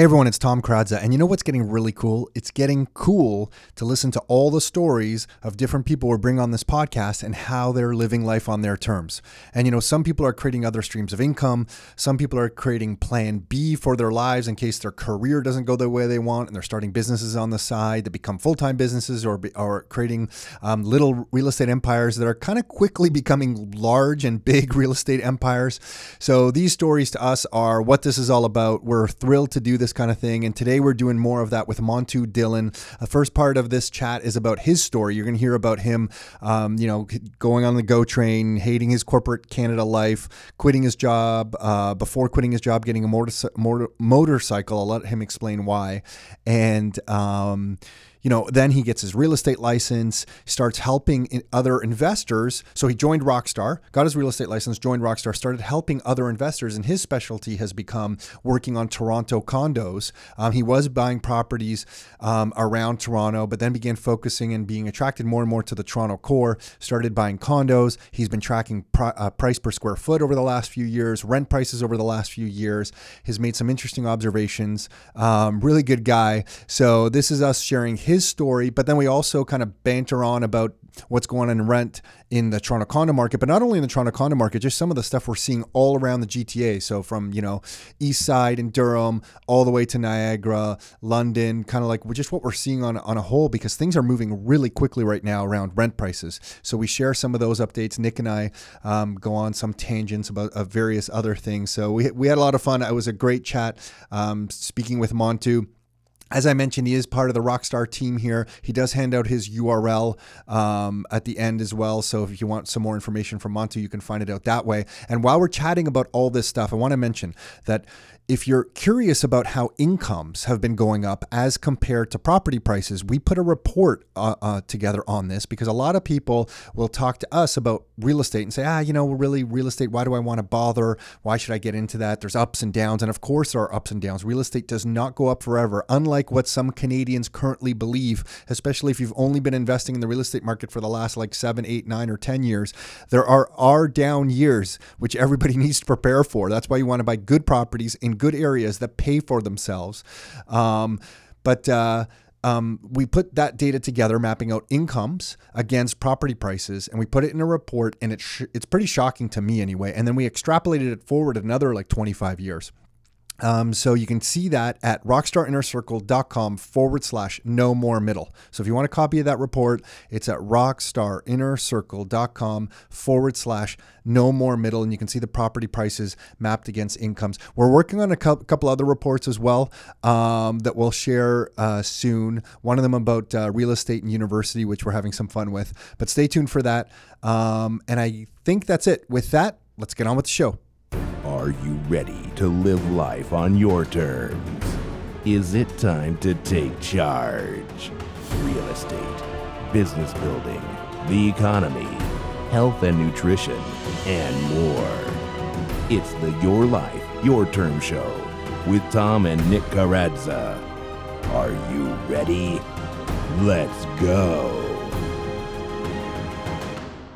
Hey everyone, it's Tom Karadza, and you know what's getting really cool? It's getting cool to listen to all the stories of different people we bring on this podcast and how they're living life on their terms. And you know, some people are creating other streams of income, some people are creating plan B for their lives in case their career doesn't go the way they want, and they're starting businesses on the side that become full time businesses or, or creating um, little real estate empires that are kind of quickly becoming large and big real estate empires. So these stories to us are what this is all about. We're thrilled to do this kind of thing. And today we're doing more of that with Montu Dhillon. The first part of this chat is about his story. You're going to hear about him, um, you know, going on the GO train, hating his corporate Canada life, quitting his job, uh, before quitting his job, getting a motor- motor- motorcycle. I'll let him explain why. And, um, you know, then he gets his real estate license, starts helping other investors. So he joined Rockstar, got his real estate license, joined Rockstar, started helping other investors, and his specialty has become working on Toronto condos. Um, he was buying properties um, around Toronto, but then began focusing and being attracted more and more to the Toronto core. Started buying condos. He's been tracking pr- uh, price per square foot over the last few years, rent prices over the last few years. Has made some interesting observations. Um, really good guy. So this is us sharing his story, but then we also kind of banter on about what's going on in rent in the Toronto condo market, but not only in the Toronto condo market, just some of the stuff we're seeing all around the GTA. So from, you know, East Side and Durham all the way to Niagara, London, kind of like just what we're seeing on, on a whole, because things are moving really quickly right now around rent prices. So we share some of those updates. Nick and I um, go on some tangents about uh, various other things. So we, we had a lot of fun. It was a great chat um, speaking with Montu. As I mentioned, he is part of the Rockstar team here. He does hand out his URL um, at the end as well. So if you want some more information from Montu, you can find it out that way. And while we're chatting about all this stuff, I want to mention that if you're curious about how incomes have been going up as compared to property prices, we put a report uh, uh, together on this because a lot of people will talk to us about real estate and say, ah, you know, really, real estate, why do I want to bother? Why should I get into that? There's ups and downs. And of course, there are ups and downs. Real estate does not go up forever, unlike what some Canadians currently believe, especially if you've only been investing in the real estate market for the last like seven, eight, nine, or 10 years. There are, are down years, which everybody needs to prepare for. That's why you want to buy good properties in good areas that pay for themselves. Um, but uh, um, we put that data together, mapping out incomes against property prices, and we put it in a report, and it's sh- it's pretty shocking to me anyway. And then we extrapolated it forward another like 25 years. Um, so you can see that at rockstarinnercircle.com forward slash no more middle. So if you want a copy of that report, it's at rockstarinnercircle.com forward slash no more middle. And you can see the property prices mapped against incomes. We're working on a couple other reports as well um, that we'll share uh, soon. One of them about uh, real estate and university, which we're having some fun with. But stay tuned for that. Um, and I think that's it. With that, let's get on with the show. Are you ready to live life on your terms? Is it time to take charge? Real estate, business building, the economy, health and nutrition, and more. It's the Your Life, Your Term Show with Tom and Nick Karadza. Are you ready? Let's go.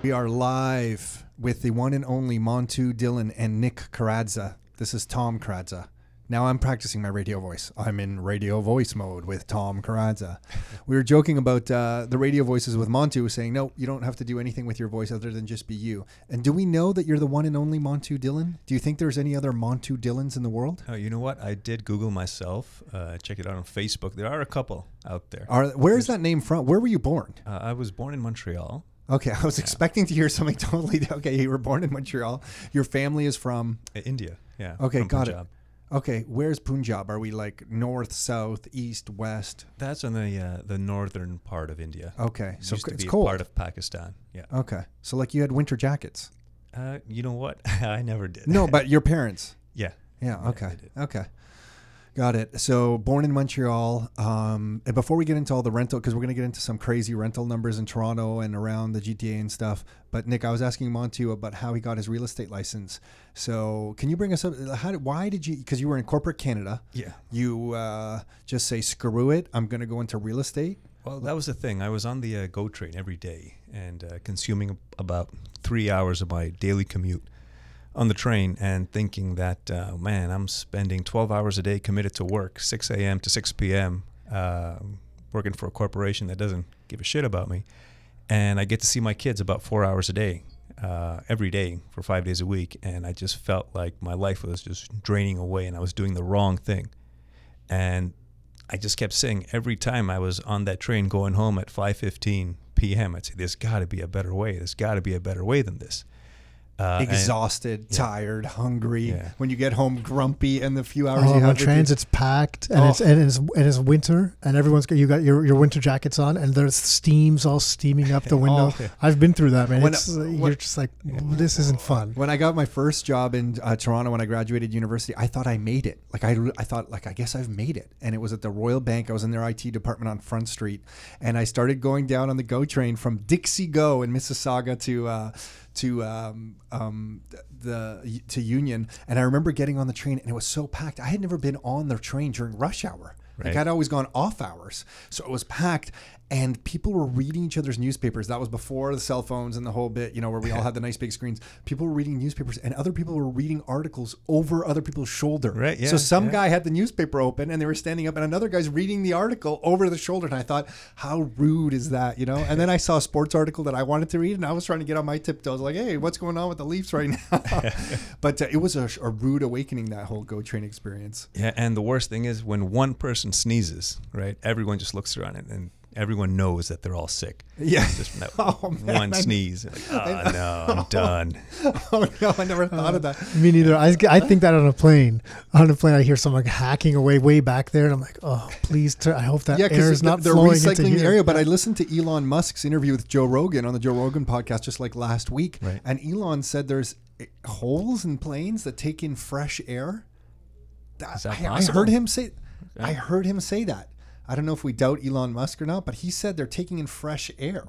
We are live with the one and only Montu Dhillon and Nick Karadza. This is Tom Karadza. Now I'm practicing my radio voice. I'm in radio voice mode with Tom Karadza. we were joking about uh, the radio voices with Montu, saying, no, you don't have to do anything with your voice other than just be you. And do we know that you're the one and only Montu Dhillon? Do you think there's any other Montu Dhillons in the world? Oh, you know what? I did Google myself. Uh, check it out on Facebook. There are a couple out there. Are, where is that name from? Where were you born? Uh, I was born in Montreal. Okay, I was yeah. expecting to hear something totally. Okay, you were born in Montreal. Your family is from uh, India. Yeah. Okay, got Punjab. it. Okay, where's Punjab? Are we like north, south, east, west? That's on the uh, the northern part of India. Okay, it so it's cold. part of Pakistan. Yeah. Okay, so like you had winter jackets. Uh, you know what? I never did. No, but your parents. yeah. Yeah. Okay. Yeah, okay. Got it. So born in Montreal. Um, and before we get into all the rental, because we're going to get into some crazy rental numbers in Toronto and around the GTA and stuff. But Nick, I was asking Montu about how he got his real estate license. So can you bring us up? How did, why did you? Because you were in corporate Canada. Yeah. You uh, just say screw it. I'm going to go into real estate. Well, that was the thing. I was on the uh, GO train every day and uh, consuming about three hours of my daily commute on the train and thinking that, uh, man, I'm spending 12 hours a day committed to work, 6 a.m. to 6 p.m., uh, working for a corporation that doesn't give a shit about me. And I get to see my kids about four hours a day, uh, every day for five days a week. And I just felt like my life was just draining away and I was doing the wrong thing. And I just kept saying every time I was on that train going home at 5:15 p.m., I'd say, "There's got to be a better way. There's got to be a better way than this." Uh, and- Exhausted, tired, hungry. Yeah. When you get home, grumpy, and the few hours Oh, you have when with your- packed and Oh. it's and it's and it's winter and everyone's got you got your, your winter jackets on and there's steams all steaming up the window. Oh. I've been through that, man. When- it's, uh, when- you're just like, this isn't fun. When I got my first job in uh, Toronto when I graduated university, I thought I made it. Like I, I thought, like I guess I've made it. And it was at the Royal Bank. I was in their IT department on Front Street, and I started going down on the GO train from Dixie Go in Mississauga to uh, to um, um, the to Union. And I remember getting on the train, and it was so packed. I had never been on the train during rush hour. Like I'd always gone off hours, so it was packed, and people were reading each other's newspapers. That was before the cell phones and the whole bit, you know, where we all had the nice big screens. People were reading newspapers, and other people were reading articles over other people's shoulder. Right, Yeah, So some yeah. guy had the newspaper open, and they were standing up, and another guy's reading the article over the shoulder. And I thought, how rude is that, you know? And then I saw a sports article that I wanted to read, and I was trying to get on my tiptoes, like, hey, what's going on with the Leafs right now? but uh, it was a, a rude awakening that whole Go Train experience. Yeah, and the worst thing is when one person sneezes, right? Everyone just looks around it, and everyone knows that they're all sick. Yeah. Just from that Oh, man. one sneeze. Like, oh no, I'm done. oh no, I never thought of that. Me neither. I, I think that on a plane. On a plane, I hear someone hacking away way back there, and I'm like, oh, please. Tur- I hope that Yeah, air because is not they're flowing into recycling the here. area. But I listened to Elon Musk's interview with Joe Rogan on the Joe Rogan podcast just like last week, Right. and Elon said there's eh, holes in planes that take in fresh air. That, Is that I, I heard him say. I heard him say that. I don't know if we doubt Elon Musk or not, but he said they're taking in fresh air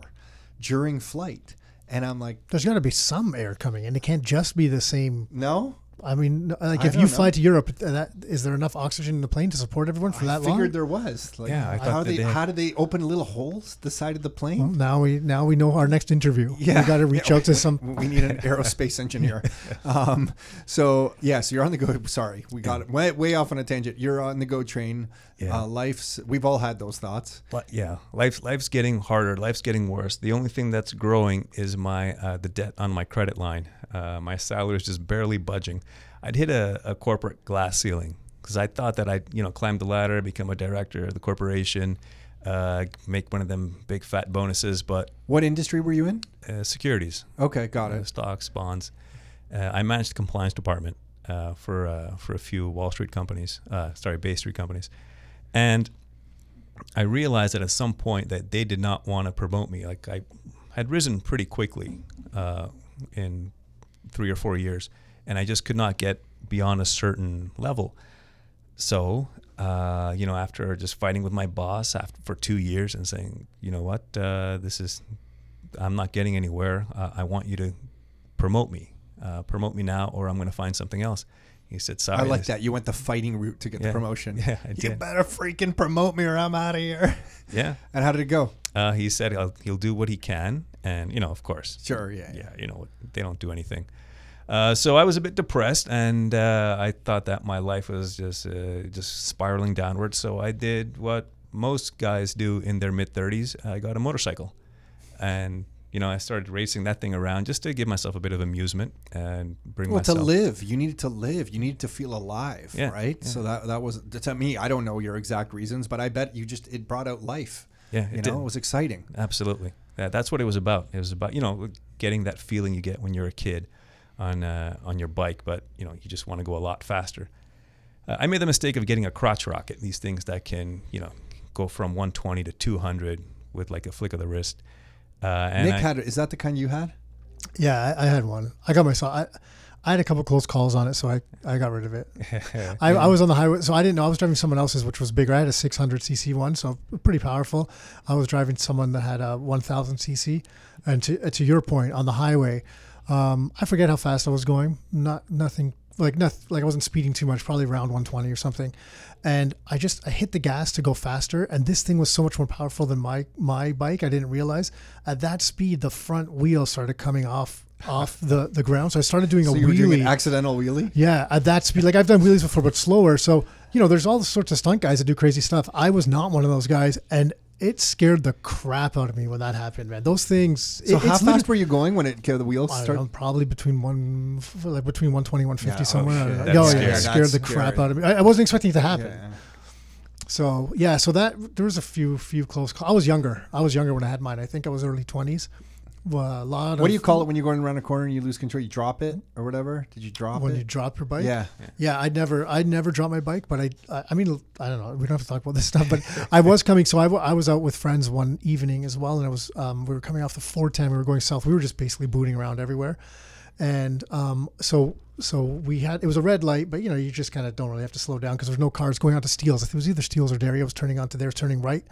during flight, and I'm like, There's got to be some air coming in. It can't just be the same. no. I mean, like I if you don't fly know. to Europe, uh, that is there enough oxygen in the plane to support everyone for I that figured there was. Like, Yeah, I how thought that they, they how did they open little holes the side of the plane? Well, now we now we know our next interview. Yeah, we got to reach Yeah, out to some. We need an aerospace engineer. Um, so yeah, so you're on the go. Sorry, we got it way, way off on a tangent. You're on the go train. Yeah. Uh, life's. We've all had those thoughts. But yeah, life life's getting harder. Life's getting worse. The only thing that's growing is my uh, the debt on my credit line. Uh, my salary is just barely budging. I'd hit a, a corporate glass ceiling because I thought that I'd you know climb the ladder, become a director of the corporation, uh, make one of them big fat bonuses. But What industry were you in? uh, securities, Okay, got uh, it. stocks, bonds. Uh, I managed the compliance department uh, for uh, for a few Wall Street companies, uh, sorry, Bay Street companies, and I realized that at some point that they did not want to promote me. Like I had risen pretty quickly uh, in three or four years, and I just could not get beyond a certain level. So, uh, you know, after just fighting with my boss after for two years and saying, you know what, uh, this is, I'm not getting anywhere. Uh, I want you to promote me, uh, promote me now, or I'm going to find something else. He said, "Sorry." I like this- that. You went the fighting route to get the promotion. Yeah, I You better freaking promote me or I'm out of here. Yeah. And how did it go? Uh, he said he'll, he'll do what he can, and you know, of course, Sure. Yeah. yeah, you know, they don't do anything. Uh, so I was a bit depressed, and uh, I thought that my life was just uh, just spiraling downward. So I did what most guys do in their mid 30s. I got a motorcycle, and you know, I started racing that thing around just to give myself a bit of amusement and bring Well, myself. to live, you needed to live. You needed to feel alive, Yeah, right? yeah. So that that was to me. I don't know your exact reasons, but I bet you just it brought out life. Yeah, you know, did. it was exciting. Absolutely. Yeah, that's what it was about. It was about you know getting that feeling you get when you're a kid on uh, on your bike, but you know you just want to go a lot faster. Uh, I made the mistake of getting a crotch rocket. These things that can you know go from 120 to 200 with like a flick of the wrist. Uh, and Nick I- had is that the kind you had? Yeah, I, I had one. I got myself. I, I had a couple close calls on it, so I, I got rid of it. I, I was on the highway, so I didn't know. I was driving someone else's, which was bigger. I had a 600 cc one, so pretty powerful. I was driving someone that had a 1000 cc. And to, to your point, on the highway, um, I forget how fast I was going. Not nothing like nothing, like I wasn't speeding too much, probably around 120 or something. And I just I hit the gas to go faster, and this thing was so much more powerful than my my bike. I didn't realize at that speed the front wheel started coming off off the the ground. So I started doing So a you were wheelie. doing an accidental wheelie? Yeah, at that speed, like I've done wheelies before, but slower. So you know, there's all sorts of stunt guys that do crazy stuff. I was not one of those guys, and it scared the crap out of me when that happened, man. Those things. So it- how fast were you going when it the wheels I don't started? know, probably between one, like between 120, 150 Yeah, oh, somewhere. I shit. don't know. That's Oh, scary. yeah, it scared That's the crap out of me. I, I wasn't expecting it to happen. Yeah. So yeah, so that there was a few few close. Calls. I was younger. I was younger when I had mine. I think I was early 20s. Well, a lot. What of, do you call it when you're going around a corner and you lose control? You drop it or whatever? Did you drop when it? you drop your bike? yeah. Yeah, I'd never, I'd never drop my bike, but I, I, I mean, I don't know. We don't have to talk about this stuff, but I was coming. So I, w- I was out with friends one evening as well, and I was, um, we were coming off the 410. We were going south. We were just basically booting around everywhere, and um, so, so we had it was a red light, but you know, you just kind of don't really have to slow down because there's no cars going onto Steeles. It was either Steeles or. I was turning onto there, turning right,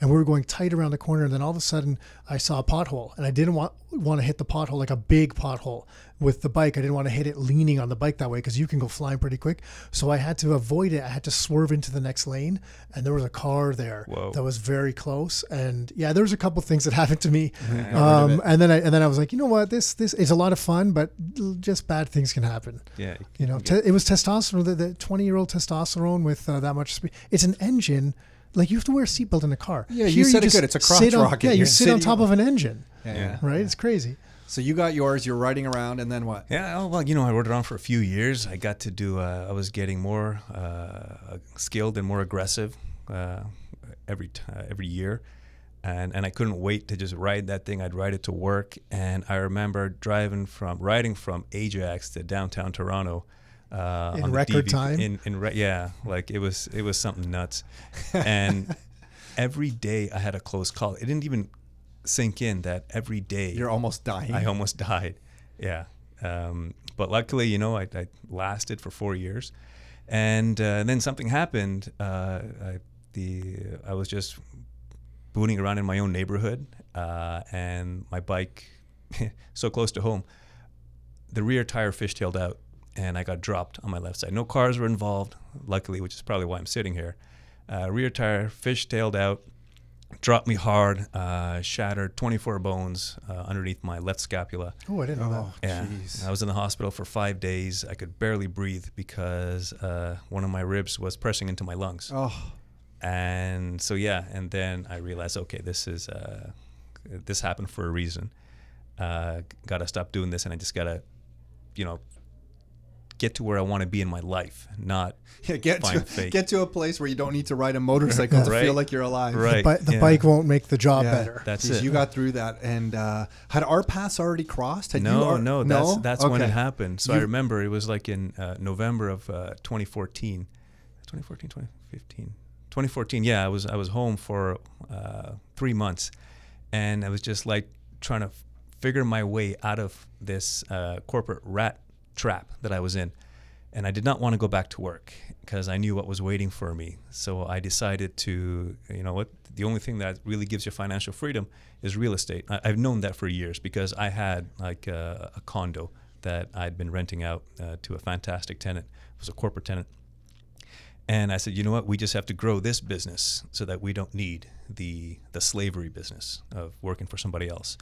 and we were going tight around the corner, and then all of a sudden I saw a pothole, and I didn't want want to hit the pothole like a big pothole with the bike. I didn't want to hit it leaning on the bike that way because you can go flying pretty quick. So I had to avoid it. I had to swerve into the next lane, and there was a car there Whoa. that was very close. And yeah, there was a couple things that happened to me. um, and then I and then I was like, you know what, this this is a lot of fun, but just bad things can happen. Yeah. You know, te- it was testosterone, the- the 20 year old testosterone with uh, that much speed. It's an engine. Like you have to wear a seatbelt in a car. Yeah, you said it good. It's a crotch sit on- rocket. Yeah, you sit on top of an engine, Yeah. Yeah. right? It's crazy. So you got yours. You're riding around, and then what? Yeah, oh, well, you know, I rode it on for a few years. I got to do. Uh, I was getting more uh, skilled and more aggressive uh, every t- uh, every year, and and I couldn't wait to just ride that thing. I'd ride it to work, and I remember driving from riding from Ajax to downtown Toronto. Uh, In on record DV time? In in re- yeah, like it was it was something nuts, and every day I had a close call. It didn't even sink in that every day You're almost dying. I almost died. Yeah. Um, but luckily, you know, I, I lasted for four years, and, uh, and then something happened. Uh, I, the I was just booting around in my own neighborhood, uh, and my bike, so close to home, the rear tire fishtailed out, and I got dropped on my left side. No cars were involved, luckily, which is probably why I'm sitting here. Uh, rear tire fishtailed out, dropped me hard, uh, shattered 24 bones uh, underneath my left scapula. Oh, I didn't know Oh, Yeah, jeez. I was in the hospital for five days. I could barely breathe because uh, one of my ribs was pressing into my lungs. Oh, And so yeah, and then I realized, okay, this is uh, this happened for a reason. Uh, got to stop doing this, and I just gotta, you know, get to where I want to be in my life, not yeah. Get Fine, to fake. get to a place where you don't need to ride a motorcycle to Right. feel like you're alive. right. But the yeah. bike won't make the job Yeah. better. That's Jeez, it. You got through that, and uh, had our paths already crossed? Had you No, ar- no, that's that's when it happened. So I remember it was like in uh, November of uh, 2014, 2014, 2015, 2014. Yeah, I was I was home for uh, three months, and I was just like trying to figure my way out of this uh, corporate rat trap that I was in, and I did not want to go back to work because I knew what was waiting for me. So I decided to, you know what, the only thing that really gives you financial freedom is real estate. I, I've known that for years because I had like a, a condo that I'd been renting out uh, to a fantastic tenant. It was a corporate tenant. And I said, you know what? We just have to grow this business so that we don't need the the slavery business of working for somebody else.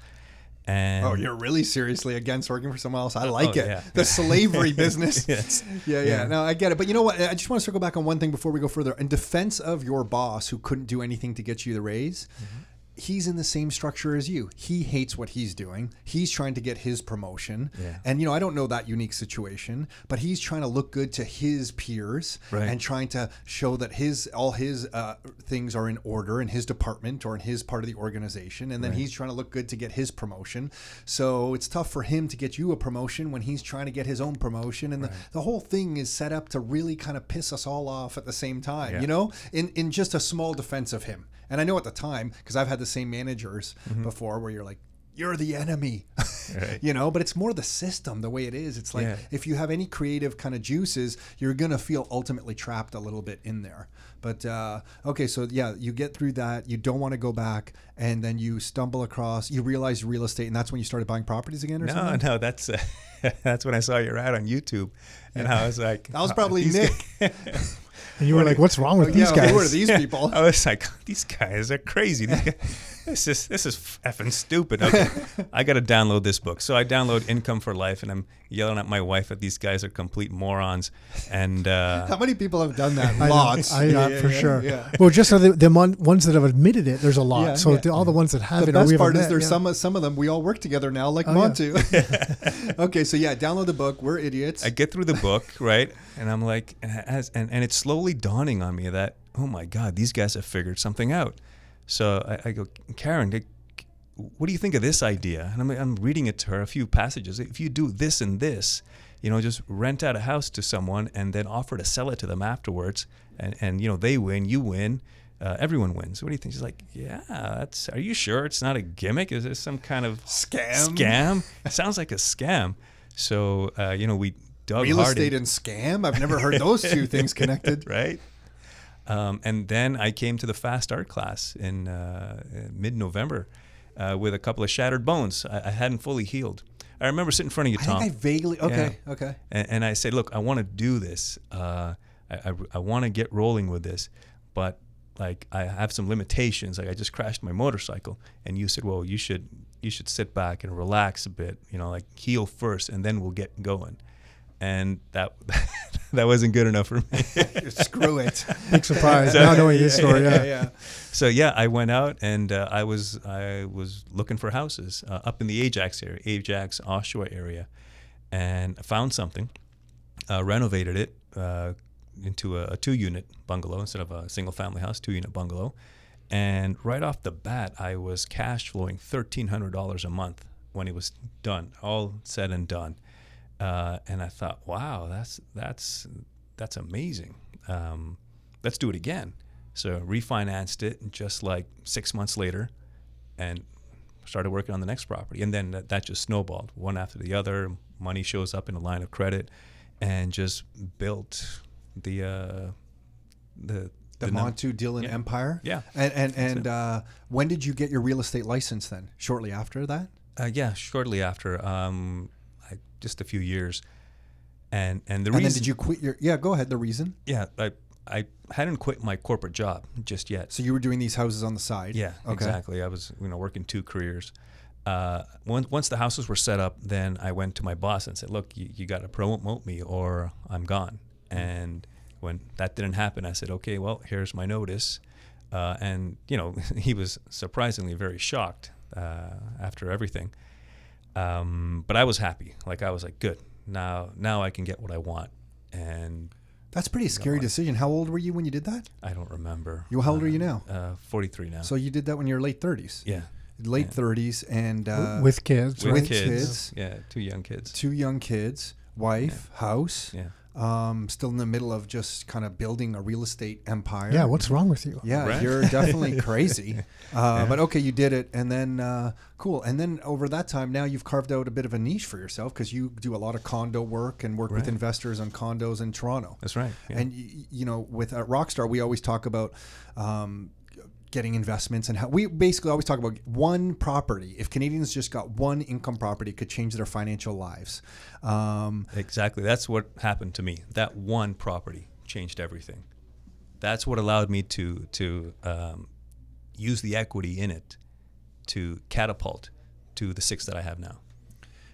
And Oh, you're really seriously against working for someone else. I like oh, it. yeah. The slavery business. Yes. Yeah, yeah, Yeah. No, I get it. But you know what? I just want to circle back on one thing before we go further. In defense of your boss who couldn't do anything to get you the raise, Mm-hmm. He's in the same structure as you. He hates what he's doing. He's trying to get his promotion. Yeah. And you know, I don't know that unique situation, but he's trying to look good to his peers Right. and trying to show that his all his uh, things are in order in his department or in his part of the organization, and then he's trying to look good to get his promotion. So it's tough for him to get you a promotion when he's trying to get his own promotion, and the, the whole thing is set up to really kind of piss us all off at the same time. Yeah. You know, in in just a small defense of him. And I know at the time because I've had the same managers before where you're like. you're the enemy. Right. you know, but it's more the system, the way it is. It's like Yeah. if you have any creative kind of juices, you're gonna feel ultimately trapped a little bit in there. But uh, okay, so yeah, you get through that. You don't want to go back, and then you stumble across. You realize real estate, and that's when you started buying properties again, or No, something. no, that's uh, that's when I saw your ad on YouTube, and I was like, That was "Oh, probably Nick. guys-" And you were like, "What's wrong with these yeah, guys?" who are these people? I was like, these guys are crazy. These guys, this is this is effing stupid. Okay, I got to download this book. So I download Income for Life, and I'm yelling at my wife that these guys are complete morons. And uh, How many people have done that? I know. Lots. I, yeah, Yeah, for yeah, sure. yeah. Well, just so the, the mon- ones that have admitted it, there's a lot. Yeah, so yeah. the, all the ones that haven't, the best we part is met, there's yeah. some some of them we all work together now, like Oh, yeah. Montu. okay, so yeah, download the book. We're idiots. I get through the book, right? And I'm like, and, as, and, and it's slowly dawning on me that, oh my God, these guys have figured something out. So I, I go, Karen, what do you think of this idea? And I'm, I'm reading it to her, a few passages. If you do this and this, you know, just rent out a house to someone and then offer to sell it to them afterwards, and, and you know, they win, you win. Uh, everyone wins. What do you think? She's like, yeah, that's. Are you sure it's not a gimmick? Is this some kind of Scam? Scam? It sounds like a scam. So uh, you know, we dug Real estate and scam. I've never heard those two things connected. right? Um, and then I came to the fast art class in uh, mid November uh, with a couple of shattered bones. I, I hadn't fully healed. I remember sitting in front of you, I Tom. I vaguely. Okay, okay. And, and I said, look, I want to do this. Uh, I, I, I want to get rolling with this, but like I have some limitations. Like I just crashed my motorcycle, and you said, well, you should you should sit back and relax a bit. You know, like heal first, and then we'll get going. And that that wasn't good enough for me. Screw it. Big surprise. now knowing his story, yeah. yeah. so yeah, I went out and uh, I was I was looking for houses uh, up in the Ajax area, Ajax Oshawa area, and I found something, uh, renovated it uh, into a, a two-unit bungalow instead of a single-family house, two-unit bungalow, and right off the bat, I was cash flowing thirteen hundred dollars a month when it was done, all said and done, uh, and I thought, wow, that's that's that's amazing. Um, let's do it again. So refinanced it just like six months later, and started working on the next property. And then that, that just snowballed, one after the other. Money shows up in a line of credit, and just built the uh, the The, num- Montu Dhillon Yeah. Empire. Yeah. And and and uh, when did you get your real estate license? Then shortly after that. Uh, yeah, shortly after, um, just a few years, and and the and reason then did you quit your? Yeah, go ahead. The reason. yeah I I hadn't quit my corporate job just yet. So you were doing these houses on the side. Yeah, Okay. exactly. I was you know working two careers. Uh, once once the houses were set up, then I went to my boss and said, "Look, you, you got to promote me, or I'm gone." And when that didn't happen, I said, "Okay, well, here's my notice." Uh, and you know, he was surprisingly very shocked uh, after everything. Um, but I was happy. Like I was like, "Good, now now I can get what I want." And That's a pretty scary decision. How old were you when you did that? I don't remember. You- how old are you Uh, now? Uh, Forty-three now. So you did that when you were late thirties. yeah, Late Yeah. thirties and uh, with kids, with with right? kids. kids. Yeah, two young kids. two young kids, wife, house. Yeah. Um, still in the middle of just kind of building a real estate empire. Yeah, what's wrong with you? Yeah, Right. you're definitely crazy. Uh, But okay, you did it, and then uh, cool. And then over that time, now you've carved out a bit of a niche for yourself because you do a lot of condo work and work with investors on condos in Toronto. That's right. Yeah. And y- you know, with at Rockstar, we always talk about um, getting investments and how we basically always talk about one property. If Canadians just got one income property, it could change their financial lives. Um, exactly. That's what happened to me. That one property changed everything. That's what allowed me to to um, use the equity in it to catapult to the six that I have now.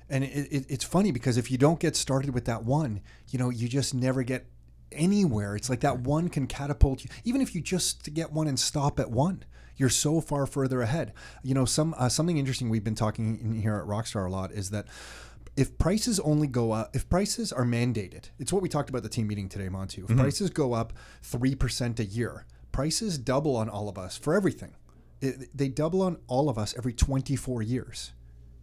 And it, it, it's funny because if you don't get started with that one, you know, you just never get anywhere. It's like that one can catapult you. Even if you just get one and stop at one, you're so far further ahead. You know, some uh, something interesting we've been talking in here at Rockstar a lot is that if prices only go up, if prices are mandated, it's what we talked about the team meeting today, Montu. If prices go up three percent a year, prices double on all of us for everything. It, they double on all of us every 24 years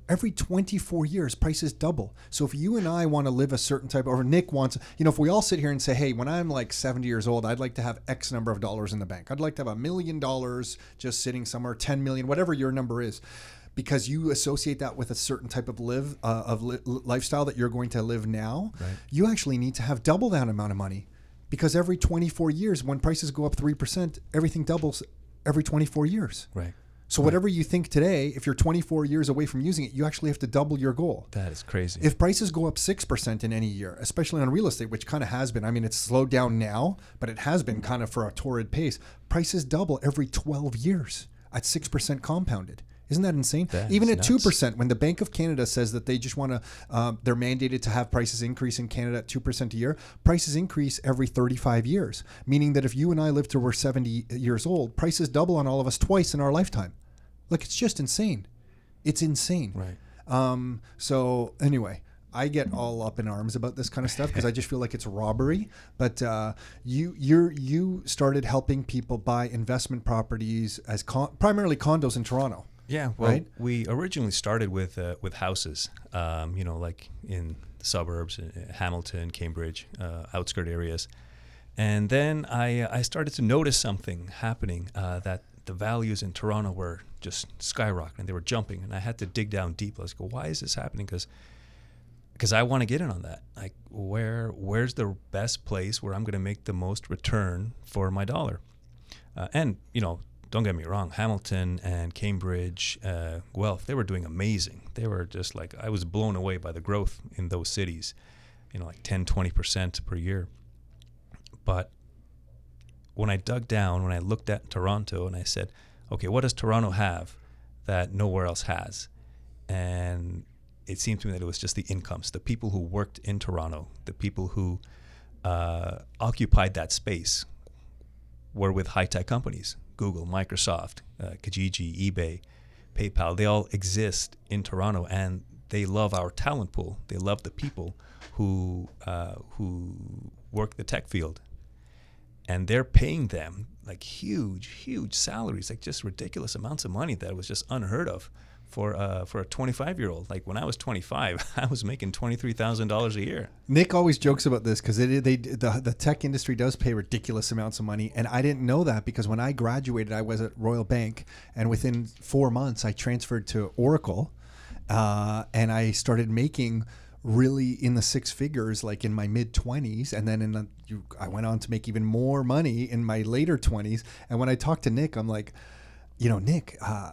every 24 years prices double. So if you and i want to live a certain type or nick wants you know if we all sit here and say hey when i'm like 70 years old i'd like to have x number of dollars in the bank. I'd like to have a million dollars just sitting somewhere 10 million whatever your number is. Because you associate that with a certain type of live uh, of li- lifestyle that you're going to live now, you actually need to have double that amount of money. Because every 24 years when prices go up 3%, everything doubles every 24 years. Right. So whatever you think today, if you're 24 years away from using it, you actually have to double your goal. That is crazy. If prices go up 6% in any year, especially on real estate, which kind of has been, I mean, it's slowed down now, but it has been kind of for a torrid pace, prices double every 12 years at 6% compounded. Isn't that insane? That Even at two percent, when the Bank of Canada says that they just want to, um, they're mandated to have prices increase in Canada at two percent a year. Prices increase every thirty-five years, meaning that if you and I live till we're seventy years old, prices double on all of us twice in our lifetime. Like it's just insane. It's insane. Right. Um, so anyway, I get all up in arms about this kind of stuff because I just feel like it's robbery. But uh, you you you started helping people buy investment properties as con- primarily condos in Toronto. Yeah, well, Right? we originally started with uh, with houses, um, you know, like in the suburbs, uh, Hamilton, Cambridge, uh, outskirt areas, and then I uh, I started to notice something happening uh, that the values in Toronto were just skyrocketing. They were jumping, and I had to dig down deep. I was like, why is this happening? Because because I want to get in on that. Like, where where's the best place where I'm going to make the most return for my dollar? Uh, and you know, don't get me wrong, Hamilton and Cambridge, uh, Guelph, they were doing amazing. They were just like I was blown away by the growth in those cities, you know, like 10, 20 percent per year. But when I dug down, when I looked at Toronto, and I said, okay, what does Toronto have that nowhere else has? And it seemed to me that it was just the incomes, the people who worked in Toronto, the people who uh, occupied that space were with high tech companies Google, Microsoft, uh, Kijiji, eBay, PayPal. They all exist in Toronto and they love our talent pool. They love the people who, uh, who work the tech field. And they're paying them like huge, huge salaries, like just ridiculous amounts of money that was just unheard of for uh, for a 25 year old. Like when I was 25, I was making twenty three thousand dollars a year. Nick always jokes about this because they the the tech industry does pay ridiculous amounts of money, and I didn't know that because when I graduated, I was at Royal Bank, and within four months, I transferred to Oracle, uh, and I started making really in the six figures like in my mid 20s and then in the, you, I went on to make even more money in my later 20s and when I talked to Nick I'm like you know Nick uh,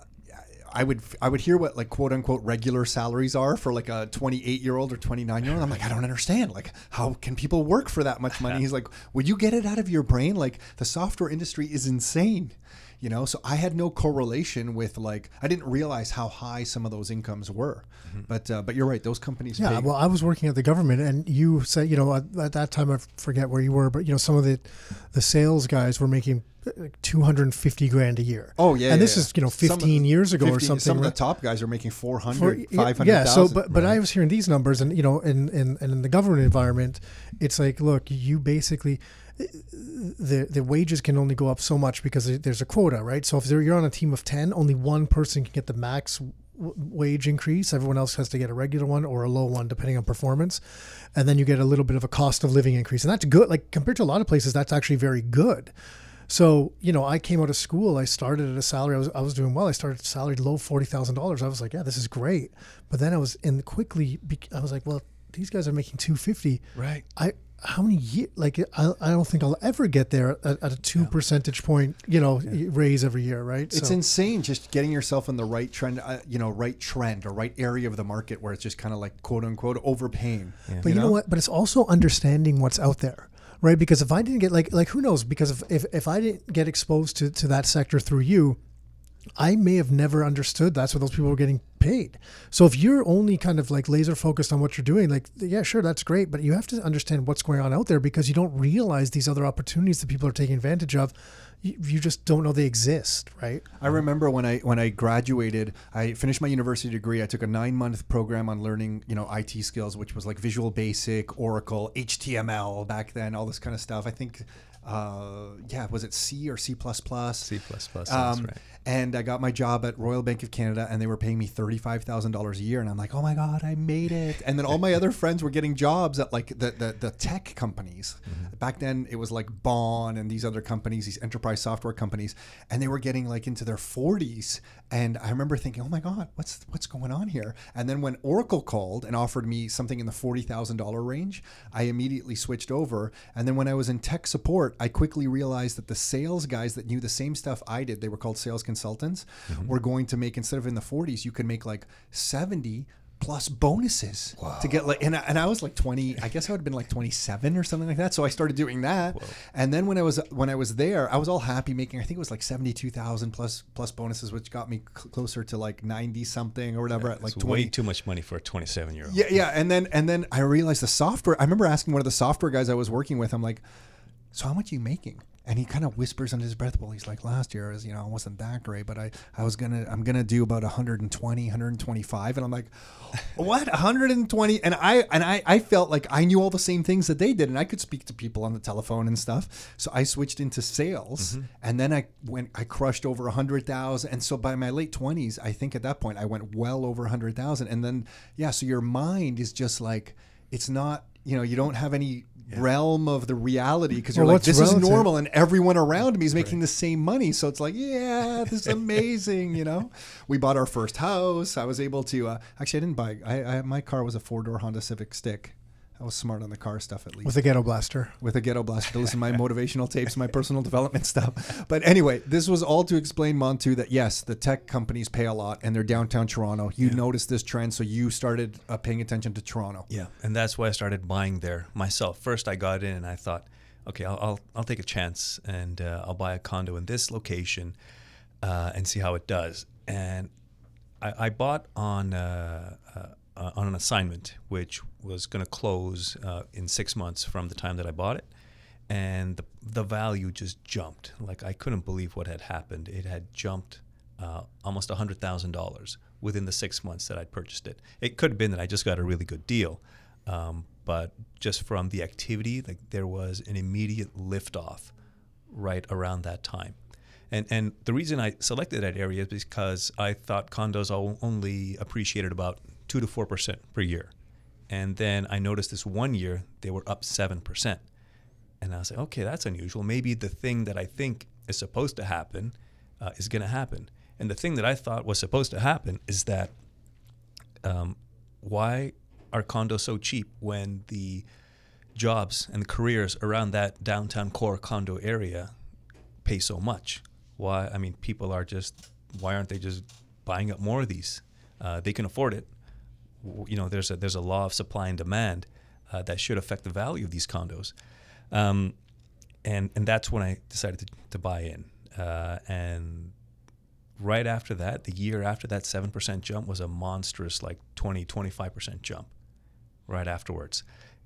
I would I would hear what like quote unquote regular salaries are for like a 28 year old or 29 year old. I'm like I don't understand. Like how can people work for that much money? He's like, would you get it out of your brain? Like the software industry is insane. You know, so I had no correlation with like I didn't realize how high some of those incomes were, but uh, but you're right. Those companies. Yeah, pay, well, I was working at the government, and you said, you know, at, at that time I forget where you were, but you know, some of the the sales guys were making like 250 grand a year. Oh yeah, and yeah, this yeah. is you know 15 the- years ago or something. Some of the top guys are making 400, For- 500,000. yeah so but but i was hearing these numbers and you know in, in and in the government environment it's like look you basically the the wages can only go up so much because there's a quota right so if you're on a team of 10 only one person can get the max w- wage increase everyone else has to get a regular one or a low one depending on performance and then you get a little bit of a cost of living increase and that's good like compared to a lot of places that's actually very good so, you know, I came out of school. I started at a salary. I was, I was doing well. I started salary low forty thousand dollars. I was like, yeah, this is great. But then I was in quickly. I was like, well, these guys are making two fifty. Right. I how many years? Like, I, I don't think I'll ever get there at, at a two percentage point, you know, raise every year, right? It's So- insane just getting yourself in the right trend, uh, you know, right trend or right area of the market where it's just kind of like quote unquote overpaying. But you know? what? But it's also understanding what's out there, right? Because if I didn't get like like who knows? Because if if, if I didn't get exposed to to that sector through you, I may have never understood that's what those people were getting paid. So if you're only kind of like laser focused on what you're doing, like yeah, sure, that's great, but you have to understand what's going on out there because you don't realize these other opportunities that people are taking advantage of. You, just don't know they exist, right? I remember when I when I graduated, I finished my university degree. I took a nine month program on learning, you know, IT skills, which was like Visual Basic, Oracle, HTML back then, all this kind of stuff. I think uh, yeah, was it C or C plus plus? C plus plus. That's Um, right. And I got my job at Royal Bank of Canada, and they were paying me thirty-five thousand dollars a year. And I'm like, oh my god, I made it! And then all my other friends were getting jobs at like the the, the tech companies. Back then, it was like Bond and these other companies, these enterprise software companies, and they were getting like into their forties. And I remember thinking, oh my god, what's what's going on here? And then when Oracle called and offered me something in the forty thousand dollar range, I immediately switched over. And then when I was in tech support, I quickly realized that the sales guys that knew the same stuff I did, they were called sales consultants, mm-hmm. were going to make instead of in the 40s, you could make like 70 plus bonuses to get like and I, and I was like 20 I guess I would have been like 27 or something like that so I started doing that and then when I was when I was there I was all happy making I think it was like 72,000 plus plus bonuses which got me cl- closer to like 90 something or whatever at like It's 20 way too much money for a 27 year old. yeah, yeah, and then and then I realized the software. I remember asking one of the software guys I was working with. I'm like, "So how much are you making?" And he kind of whispers under his breath, "Well, he's like, last year is you know I wasn't that great, but I I was gonna I'm gonna do about 120, 125." And I'm like, "What? 120?" And I and I I felt like I knew all the same things that they did, and I could speak to people on the telephone and stuff. So I switched into sales, mm-hmm. and then I went I crushed over 100,000. And so by my late 20s, I think at that point I went well over 100,000. And then yeah, so your mind is just like it's not you know you don't have any realm of the reality because you're like this relative? is normal and everyone around me is making the same money. So it's like yeah this is amazing you know? We bought our first house. I was able to uh, actually i didn't buy I, I my car was a four-door honda civic stick i was smart on the car stuff at least with a ghetto blaster. with a ghetto blaster to listen to my motivational tapes, my personal development stuff. But anyway, this was all to explain, Montu, that yes, the tech companies pay a lot and they're downtown Toronto. You noticed this trend, so you started uh, paying attention to Toronto. Yeah, and that's why I started buying there myself. First, I got in and I thought, okay, I'll I'll, I'll take a chance and uh, I'll buy a condo in this location uh, and see how it does. And I, I bought on uh, on an assignment which was going to close uh, in six months from the time that I bought it, and the the value just jumped. Like I couldn't believe what had happened. It had jumped uh, almost hundred thousand dollars within the six months that I'd purchased it. It could have been that I just got a really good deal, um, but just from the activity, like there was an immediate liftoff right around that time. And and the reason I selected that area is because I thought condos only appreciated about two to four percent per year, and then I noticed this one year they were up seven percent, and I was like, okay, that's unusual. Maybe the thing that I think is supposed to happen uh, is going to happen, and the thing that I thought was supposed to happen is that um, why are condos so cheap when the jobs and the careers around that downtown core condo area pay so much? Why? I mean, people are just why aren't they just buying up more of these? Uh, they can afford it. You know, there's a there's a law of supply and demand uh, that should affect the value of these condos, um, and and that's when I decided to, to buy in. Uh, and right after that, the year after that 7% jump was a monstrous, like 20, 25% jump right afterwards.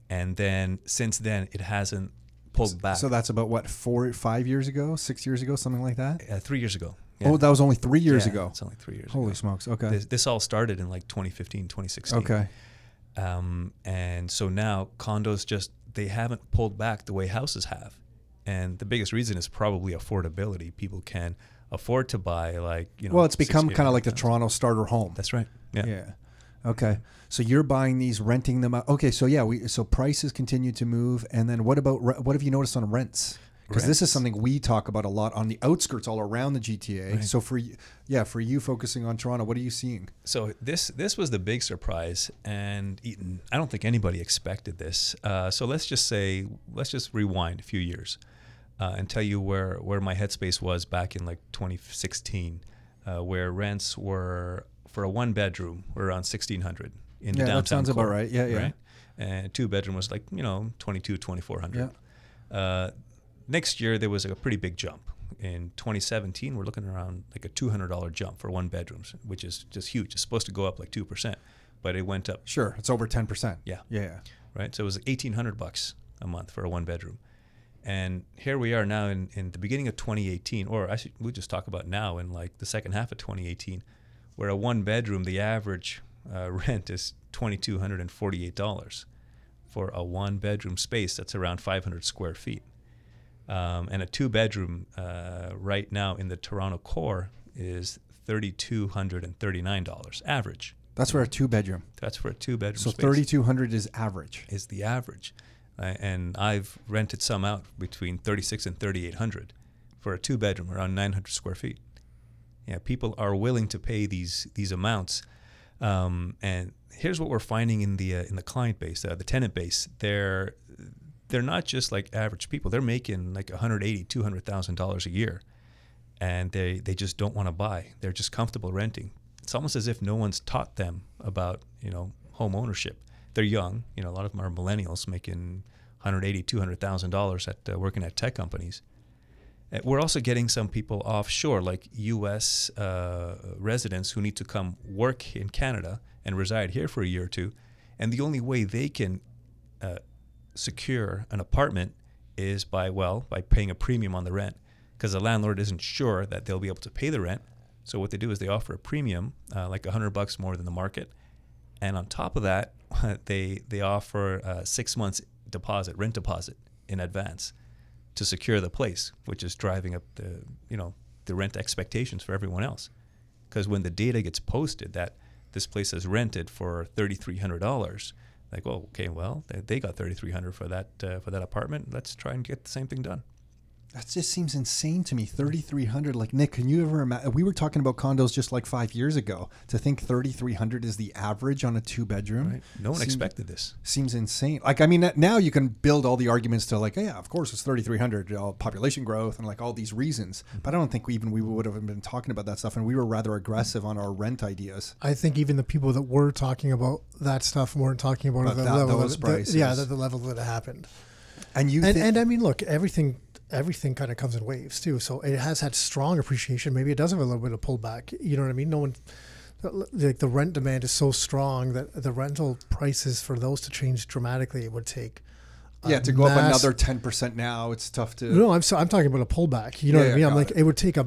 And then since then, it hasn't pulled back. So that's about what four, five years ago, six years ago, something like that. uh, three years ago. Oh, that was only three years Yeah, ago. It's only three years Holy ago. smokes! Okay, This, this all started in like 2015, 2016. okay. Um, and so now condos just, they haven't pulled back the way houses have. And the biggest reason is probably affordability. People can afford to buy like, you know, Well, it's become kind of like the Toronto starter home. That's right. Yeah. Yeah. Okay. So you're buying these, renting them out. Okay. So yeah, we so prices continue to move, and then what about what have you noticed on rents? Because this is something we talk about a lot on the outskirts, all around the GTA. So for you, yeah, for you focusing on Toronto, what are you seeing? So this this was the big surprise, and Eaton, I don't think anybody expected this. Uh, so let's just say, let's just rewind a few years uh, and tell you where where my headspace was back in like 2016, uh, where rents were for a one bedroom were around 1600 in the Yeah, that downtown sounds about right. Yeah, yeah. And two bedroom was like you know 22 2400. Uh, next year there was a pretty big jump. In 2017, we're looking around like a $200 jump for one bedrooms, which is just huge. It's supposed to go up like two percent, but it went up, Sure, it's over ten percent. Yeah. Yeah. right? So it was 1,800 bucks a month for a one bedroom, and here we are now in, in the beginning of 2018, or I should we just talk about now in like the second half of 2018, where a one bedroom the average uh, rent is $2,248 for a one bedroom space that's around 500 square feet. Um, and a two bedroom uh, right now in the Toronto core is $3,239 average. That's for a two bedroom. That's for a two bedroom So space. 3200 is average. is the average. Uh, and I've rented some out between 36 and 3800 for a two bedroom around 900 square feet. Yeah, people are willing to pay these these amounts. Um, and here's what we're finding in the uh, in the client base, uh, the tenant base. They're they're not just like average people. They're making like 180, 200,000 dollars a year, and they they just don't want to buy. They're just comfortable renting. It's almost as if no one's taught them about you know home ownership. They're young. You know, a lot of them are millennials making 180, 200,000 dollars at uh, working at tech companies. Uh, We're also getting some people offshore, like U.S. Uh, residents who need to come work in Canada and reside here for a year or two, and the only way they can uh, secure an apartment is by well by paying a premium on the rent because the landlord isn't sure that they'll be able to pay the rent. So what they do is they offer a premium, uh, like a hundred bucks more than the market, and on top of that, they they offer a six months deposit, rent deposit in advance to secure the place, which is driving up the you know the rent expectations for everyone else. Because when the data gets posted that this place is rented for thirty three hundred dollars, like, well, okay, well, they, they got thirty three hundred for that uh, for that apartment. Let's try and get the same thing done. That just seems insane to me. 3300 like Nick, can you ever imagine we were talking about condos just like 5 years ago. To think 3300 is the average on a two bedroom Right? No one Seem- expected this. seems insane. Like I mean now you can build all the arguments to like, yeah, of course it's 3300 uh, population growth and like all these reasons. But I don't think we even we would have been talking about that stuff and we were rather aggressive on our rent ideas. I think even the people that were talking about that stuff weren't talking about But the that- level those that, the- yeah, the, the level that it happened. And you And, thi- and I mean, look, everything everything kind of comes in waves too. So it has had strong appreciation. Maybe it does have a little bit of pullback. You know what I mean? No one like the rent demand is so strong that the rental prices for those to change dramatically it would take. yeah, to go up another 10% now, it's tough to No, I'm so, I'm talking about a pullback. You know Yeah, what I yeah, mean? I'm like it. it would take a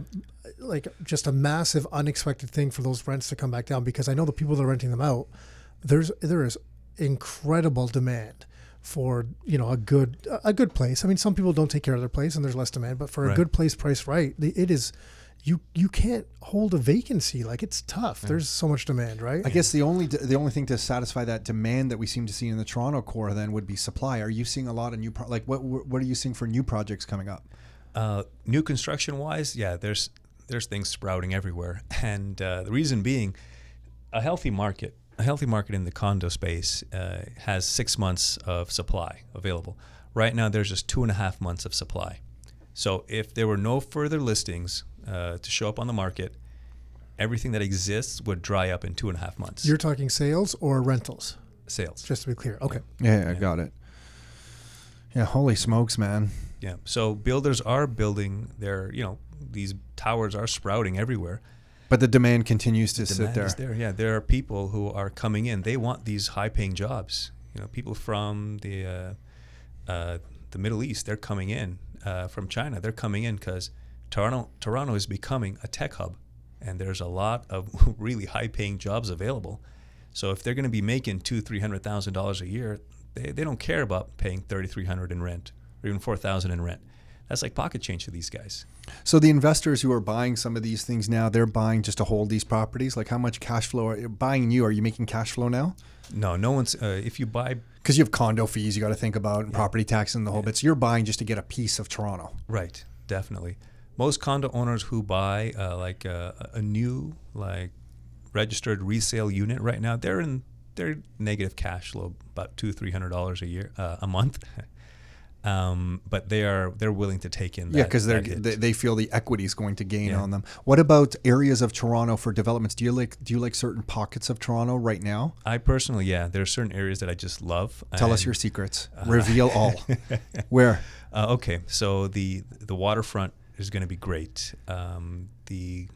like just a massive unexpected thing for those rents to come back down because I know the people that are renting them out. There's there is incredible demand for you know a good a good place. I mean, some people don't take care of their place and there's less demand, but for a good place price right, it is. You you can't hold a vacancy like it's tough. There's so much demand, right? I guess the only the only thing to satisfy that demand that we seem to see in the Toronto core then would be supply. Are you seeing a lot of new pro- like what what are you seeing for new projects coming up? Uh, new construction wise, yeah, there's there's things sprouting everywhere, and uh, the reason being, a healthy market, a healthy market in the condo space uh, has six months of supply available. Right now, there's just two and a half months of supply. So if there were no further listings uh, to show up on the market, everything that exists would dry up in two and a half months. You're talking sales or rentals, sales. just to be clear. Okay. Yeah, I got it. Yeah, holy smokes, man. Yeah. So builders are building their, you know, these towers are sprouting everywhere. But the demand continues to sit demand there. there. Yeah, there are people who are coming in. They want these high-paying jobs. You know, people from the uh, uh, the Middle East. They're coming in uh, from China. They're coming in because Toronto Toronto is becoming a tech hub, and there's a lot of really high-paying jobs available. So if they're going to be making two, three hundred thousand dollars a year, they, they don't care about paying thirty-three hundred in rent or even four thousand in rent. That's like pocket change to these guys. So the investors who are buying some of these things now, they're buying just to hold these properties. Like how much cash flow are buying you? Are you making cash flow now? No, no one's. Uh, if you buy Because you have condo fees you got to think about and property tax and the whole bit. So you're buying just to get a piece of Toronto. Right, definitely. Most condo owners who buy uh, like uh, a new like registered resale unit right now, they're in they're negative cash flow about two three hundred dollars a year uh, a month. um, but they are they're willing to take in that, yeah, because they're that hit. they, they feel the equity is going to gain Yeah. on them. What about areas of Toronto for developments? Do you like do you like certain pockets of Toronto right now? I personally, yeah, there are certain areas that I just love. Tell us your secrets. Reveal all. Where? Uh, okay, so the the waterfront is going to be great. Um, the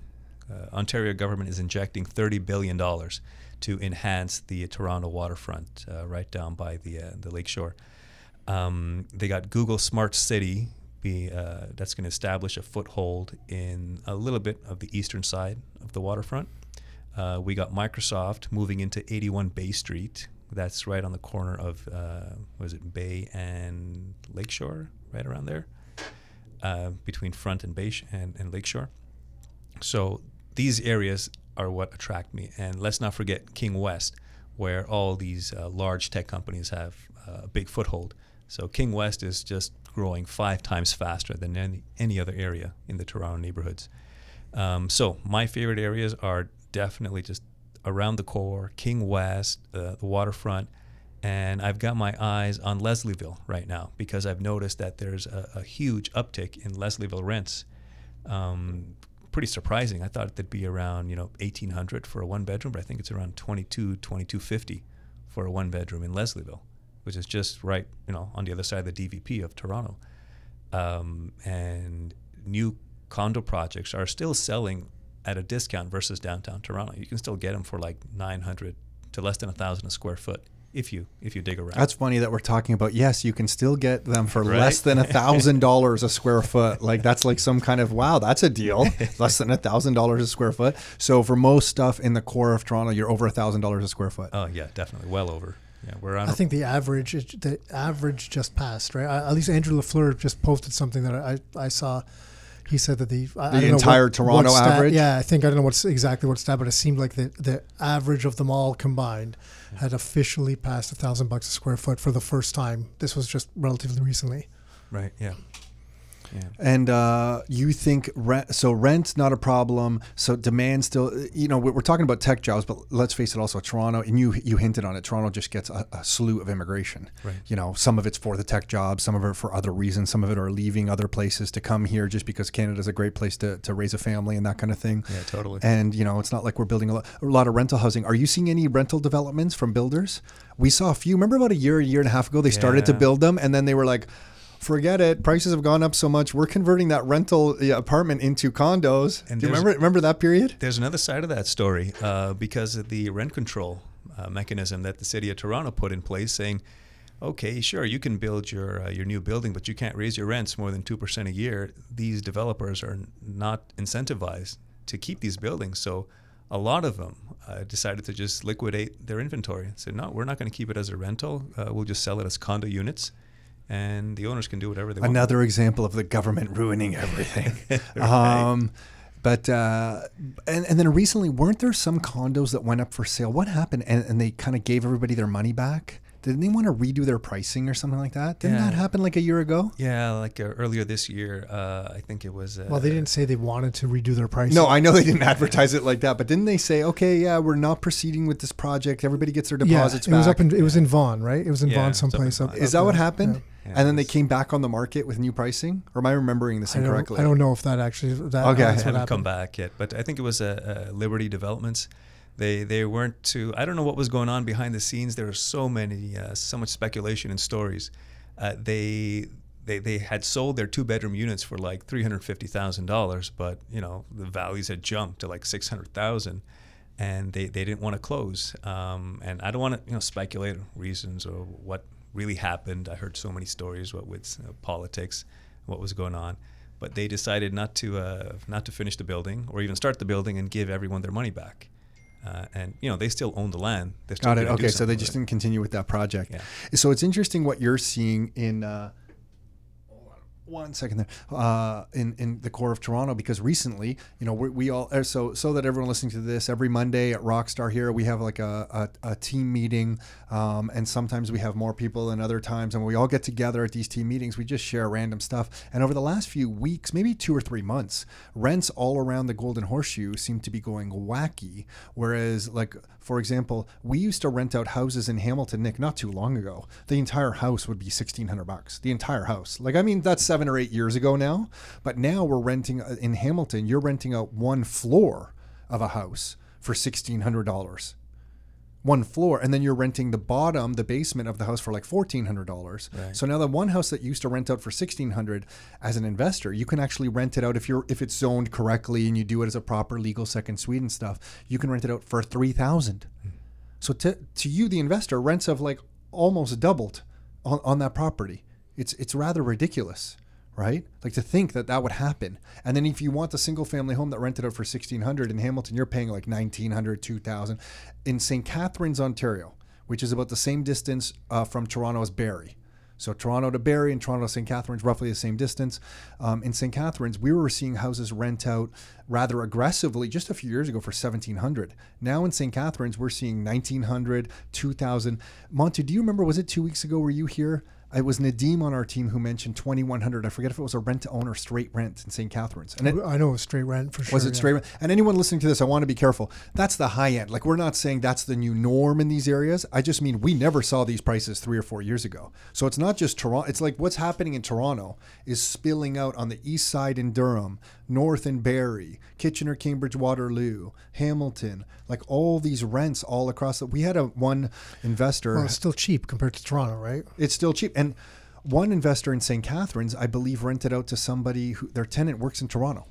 uh, Ontario government is injecting thirty billion dollars to enhance the Toronto waterfront, uh, right down by the uh, the lakeshore. Um, they got Google Smart City, be uh, that's going to establish a foothold in a little bit of the eastern side of the waterfront. Uh, we got Microsoft moving into 81 Bay Street. That's right on the corner of uh, was it Bay and Lakeshore, right around there. uh, between Front and Bay and, and Lakeshore. So these areas are what attract me. And let's not forget King West, where all these uh, large tech companies have uh, a big foothold. So King West is just growing five times faster than any, any other area in the Toronto neighborhoods. Um, so my favorite areas are definitely just around the core, King West, uh, the waterfront, and I've got my eyes on Leslieville right now because I've noticed that there's a, a huge uptick in Leslieville rents. Um, pretty surprising. I thought it'd be around you know 1800 for a one bedroom, but I think it's around 22 2250 for a one bedroom in Leslieville, which is just right you know on the other side of the DVP of Toronto. Um, and new condo projects are still selling at a discount versus downtown Toronto. You can still get them for like 900 to less than a thousand a square foot if you if you dig around. That's funny that we're talking about. Yes, you can still get them for Right? less than a thousand dollars a square foot. Like that's like some kind of wow, that's a deal. less than a thousand dollars a square foot. So for most stuff in the core of Toronto, you're over a thousand dollars a square foot. oh yeah, definitely well over. Yeah, we're on. I think the average, the average just passed, right? Uh, at least Andrew Lafleur just posted something that I, I saw. He said that the I- I The don't know entire what- Toronto what stat- average? Yeah, I think I don't know what's exactly what stat, but it seemed like the the average of them all combined had officially passed a thousand bucks a square foot for the first time. This was just relatively recently. right. Yeah. Yeah. And uh, you think rent? So rent's not a problem. So demand still. You know, we're talking about tech jobs, but let's face it. Also, Toronto, and you you hinted on it. Toronto just gets a, a slew of immigration. Right. You know, some of it's for the tech jobs, some of it for other reasons. Some of it are leaving other places to come here just because Canada's a great place to, to raise a family and that kind of thing. Yeah, totally. And you know, it's not like we're building a lot, a lot of rental housing. Are you seeing any rental developments from builders? We saw a few. Remember about a year, a year and a half ago, they started to build them, and then they were like, "Forget it. Prices have gone up so much. We're converting that rental uh, apartment into condos." And Do you remember remember that period? There's another side of that story uh, because of the rent control uh, mechanism that the city of Toronto put in place, saying, "Okay, sure, you can build your uh, your new building, but you can't raise your rents more than two percent a year." These developers are not incentivized to keep these buildings, so a lot of them uh, decided to just liquidate their inventory. and Said, "No, we're not going to keep it as a rental. Uh, we'll just sell it as condo units." And the owners can do whatever they want. Another example of the government ruining everything. um, but uh, and and then recently, weren't there some condos that went up for sale? What happened? And, and they kind of gave everybody their money back. Didn't they want to redo their pricing or something like that? Didn't that happen like a year ago? Yeah, like uh, earlier this year, uh, I think it was. Uh, Well, they didn't say they wanted to redo their pricing. No, I know they didn't advertise it like that, but didn't they say, okay, yeah, we're not proceeding with this project. Everybody gets their deposits yeah, deposits it was up in it was in Vaughan, right? It was in Yeah, Vaughan, it's up in someplace. Vaughan. Up, Is up that what there. happened? Yeah. Yeah, and then they came back on the market with new pricing? Or am I remembering this I don't, incorrectly? I don't know if that actually that okay, I haven't come back yet, but I think it was uh, uh, Liberty Developments. They they weren't too. I don't know what was going on behind the scenes. There were so many, uh, so much speculation and stories. Uh, they they they had sold their two bedroom units for like three hundred fifty thousand dollars, but you know the values had jumped to like six hundred thousand, and they, they didn't want to close. Um, and I don't want to you know speculate reasons or what really happened. I heard so many stories what with uh, politics, what was going on but they decided not to uh, not to finish the building or even start the building and give everyone their money back. Uh, and you know they still own the land. Got it. Okay, so they just didn't continue with that project. Yeah. So it's interesting what you're seeing in. One second there. Uh, in in the core of Toronto, because recently, you know, we, we all uh, so so that everyone listening to this every Monday at Rockstar here, we have like a, a, a team meeting, um, and sometimes we have more people than other times, and when we all get together at these team meetings, we just share random stuff. And over the last few weeks, maybe two or three months, rents all around the Golden Horseshoe seem to be going wacky. Whereas, like for example, we used to rent out houses in Hamilton, Nick, not too long ago. The entire house would be sixteen hundred bucks. The entire house. Like, I mean, that's seven or eight years ago now. But now we're renting uh, in Hamilton. You're renting out one floor of a house for sixteen hundred dollars. One floor, and then you're renting the bottom, the basement of the house for like fourteen hundred dollars. Right. So now the one house that used to rent out for sixteen hundred, as an investor, you can actually rent it out if you're if it's zoned correctly and you do it as a proper legal second suite and stuff. You can rent it out for three thousand. So to to you, the investor, rents have like almost doubled on, on that property. It's it's rather ridiculous, right? Like to think that that would happen. And then if you want a single family home that rented out for sixteen hundred in Hamilton, you're paying like 1900 2000 In St. Catharines, Ontario, which is about the same distance uh, from Toronto as Barrie. So Toronto to Barrie and Toronto to St. Catharines, roughly the same distance. Um, in St. Catharines, we were seeing houses rent out rather aggressively just a few years ago for 1700 Now in St. Catharines, we're seeing 1900 2000 Montu, do you remember, was it two weeks ago, were you here? It was Nadim on our team who mentioned 2100 I forget if it was a rent to own or straight rent in St. Catharines. And it, I know it was straight rent for sure. was it yeah. straight rent? And anyone listening to this, I want to be careful. That's the high end. Like we're not saying that's the new norm in these areas. I just mean we never saw these prices three or four years ago. So it's not just Toronto. It's like what's happening in Toronto is spilling out on the east side in Durham, north and Barrie, Kitchener, Cambridge, Waterloo, Hamilton. Like all these rents all across. The, we had a one investor. Well, it's still cheap compared to Toronto, right? It's still cheap. And one investor in St. Catharines, I believe, rented out to somebody who their tenant works in Toronto.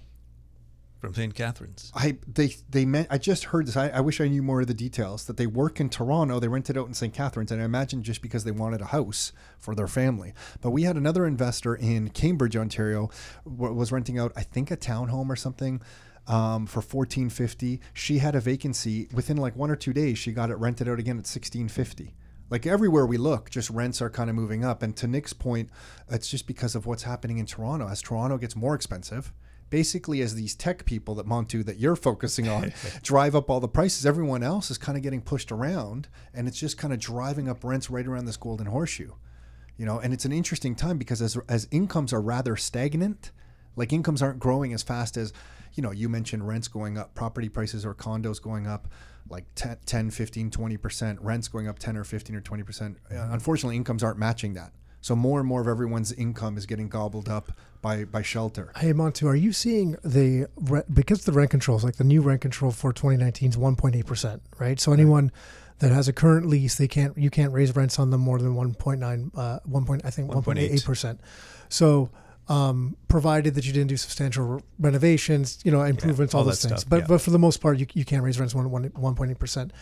From St. Catharines. I they they meant I just heard this. I, I wish I knew more of the details. That they work in Toronto, they rented out in St. Catharines, and I imagine just because they wanted a house for their family. But we had another investor in Cambridge, Ontario, was renting out I think a townhome or something. Um, for fourteen fifty, she had a vacancy within like one or two days. She got it rented out again at sixteen fifty. Like everywhere we look, just rents are kind of moving up. And to Nick's point, it's just because of what's happening in Toronto. As Toronto gets more expensive, basically as these tech people that Montu that you're focusing on drive up all the prices, everyone else is kind of getting pushed around, and it's just kind of driving up rents right around this golden horseshoe. You know, and it's an interesting time because as as incomes are rather stagnant, like incomes aren't growing as fast as, you know, you mentioned rents going up, property prices or condos going up like 10, 10 15, 20%, rents going up 10 or 15 or 20%. Uh, unfortunately, incomes aren't matching that. So more and more of everyone's income is getting gobbled up by by shelter. Hey Montu, are you seeing the because the rent controls like the new rent control for 2019 is 1.8 percent, right? So anyone that has a current lease, they can't you can't raise rents on them more than 1.9, uh, 1. Point, I think 1.8 percent. So um, provided that you didn't do substantial re- renovations, you know, improvements, all, all those things. stuff, but yeah. but for the most part, you, you can't raise rents one one 1.8 percent.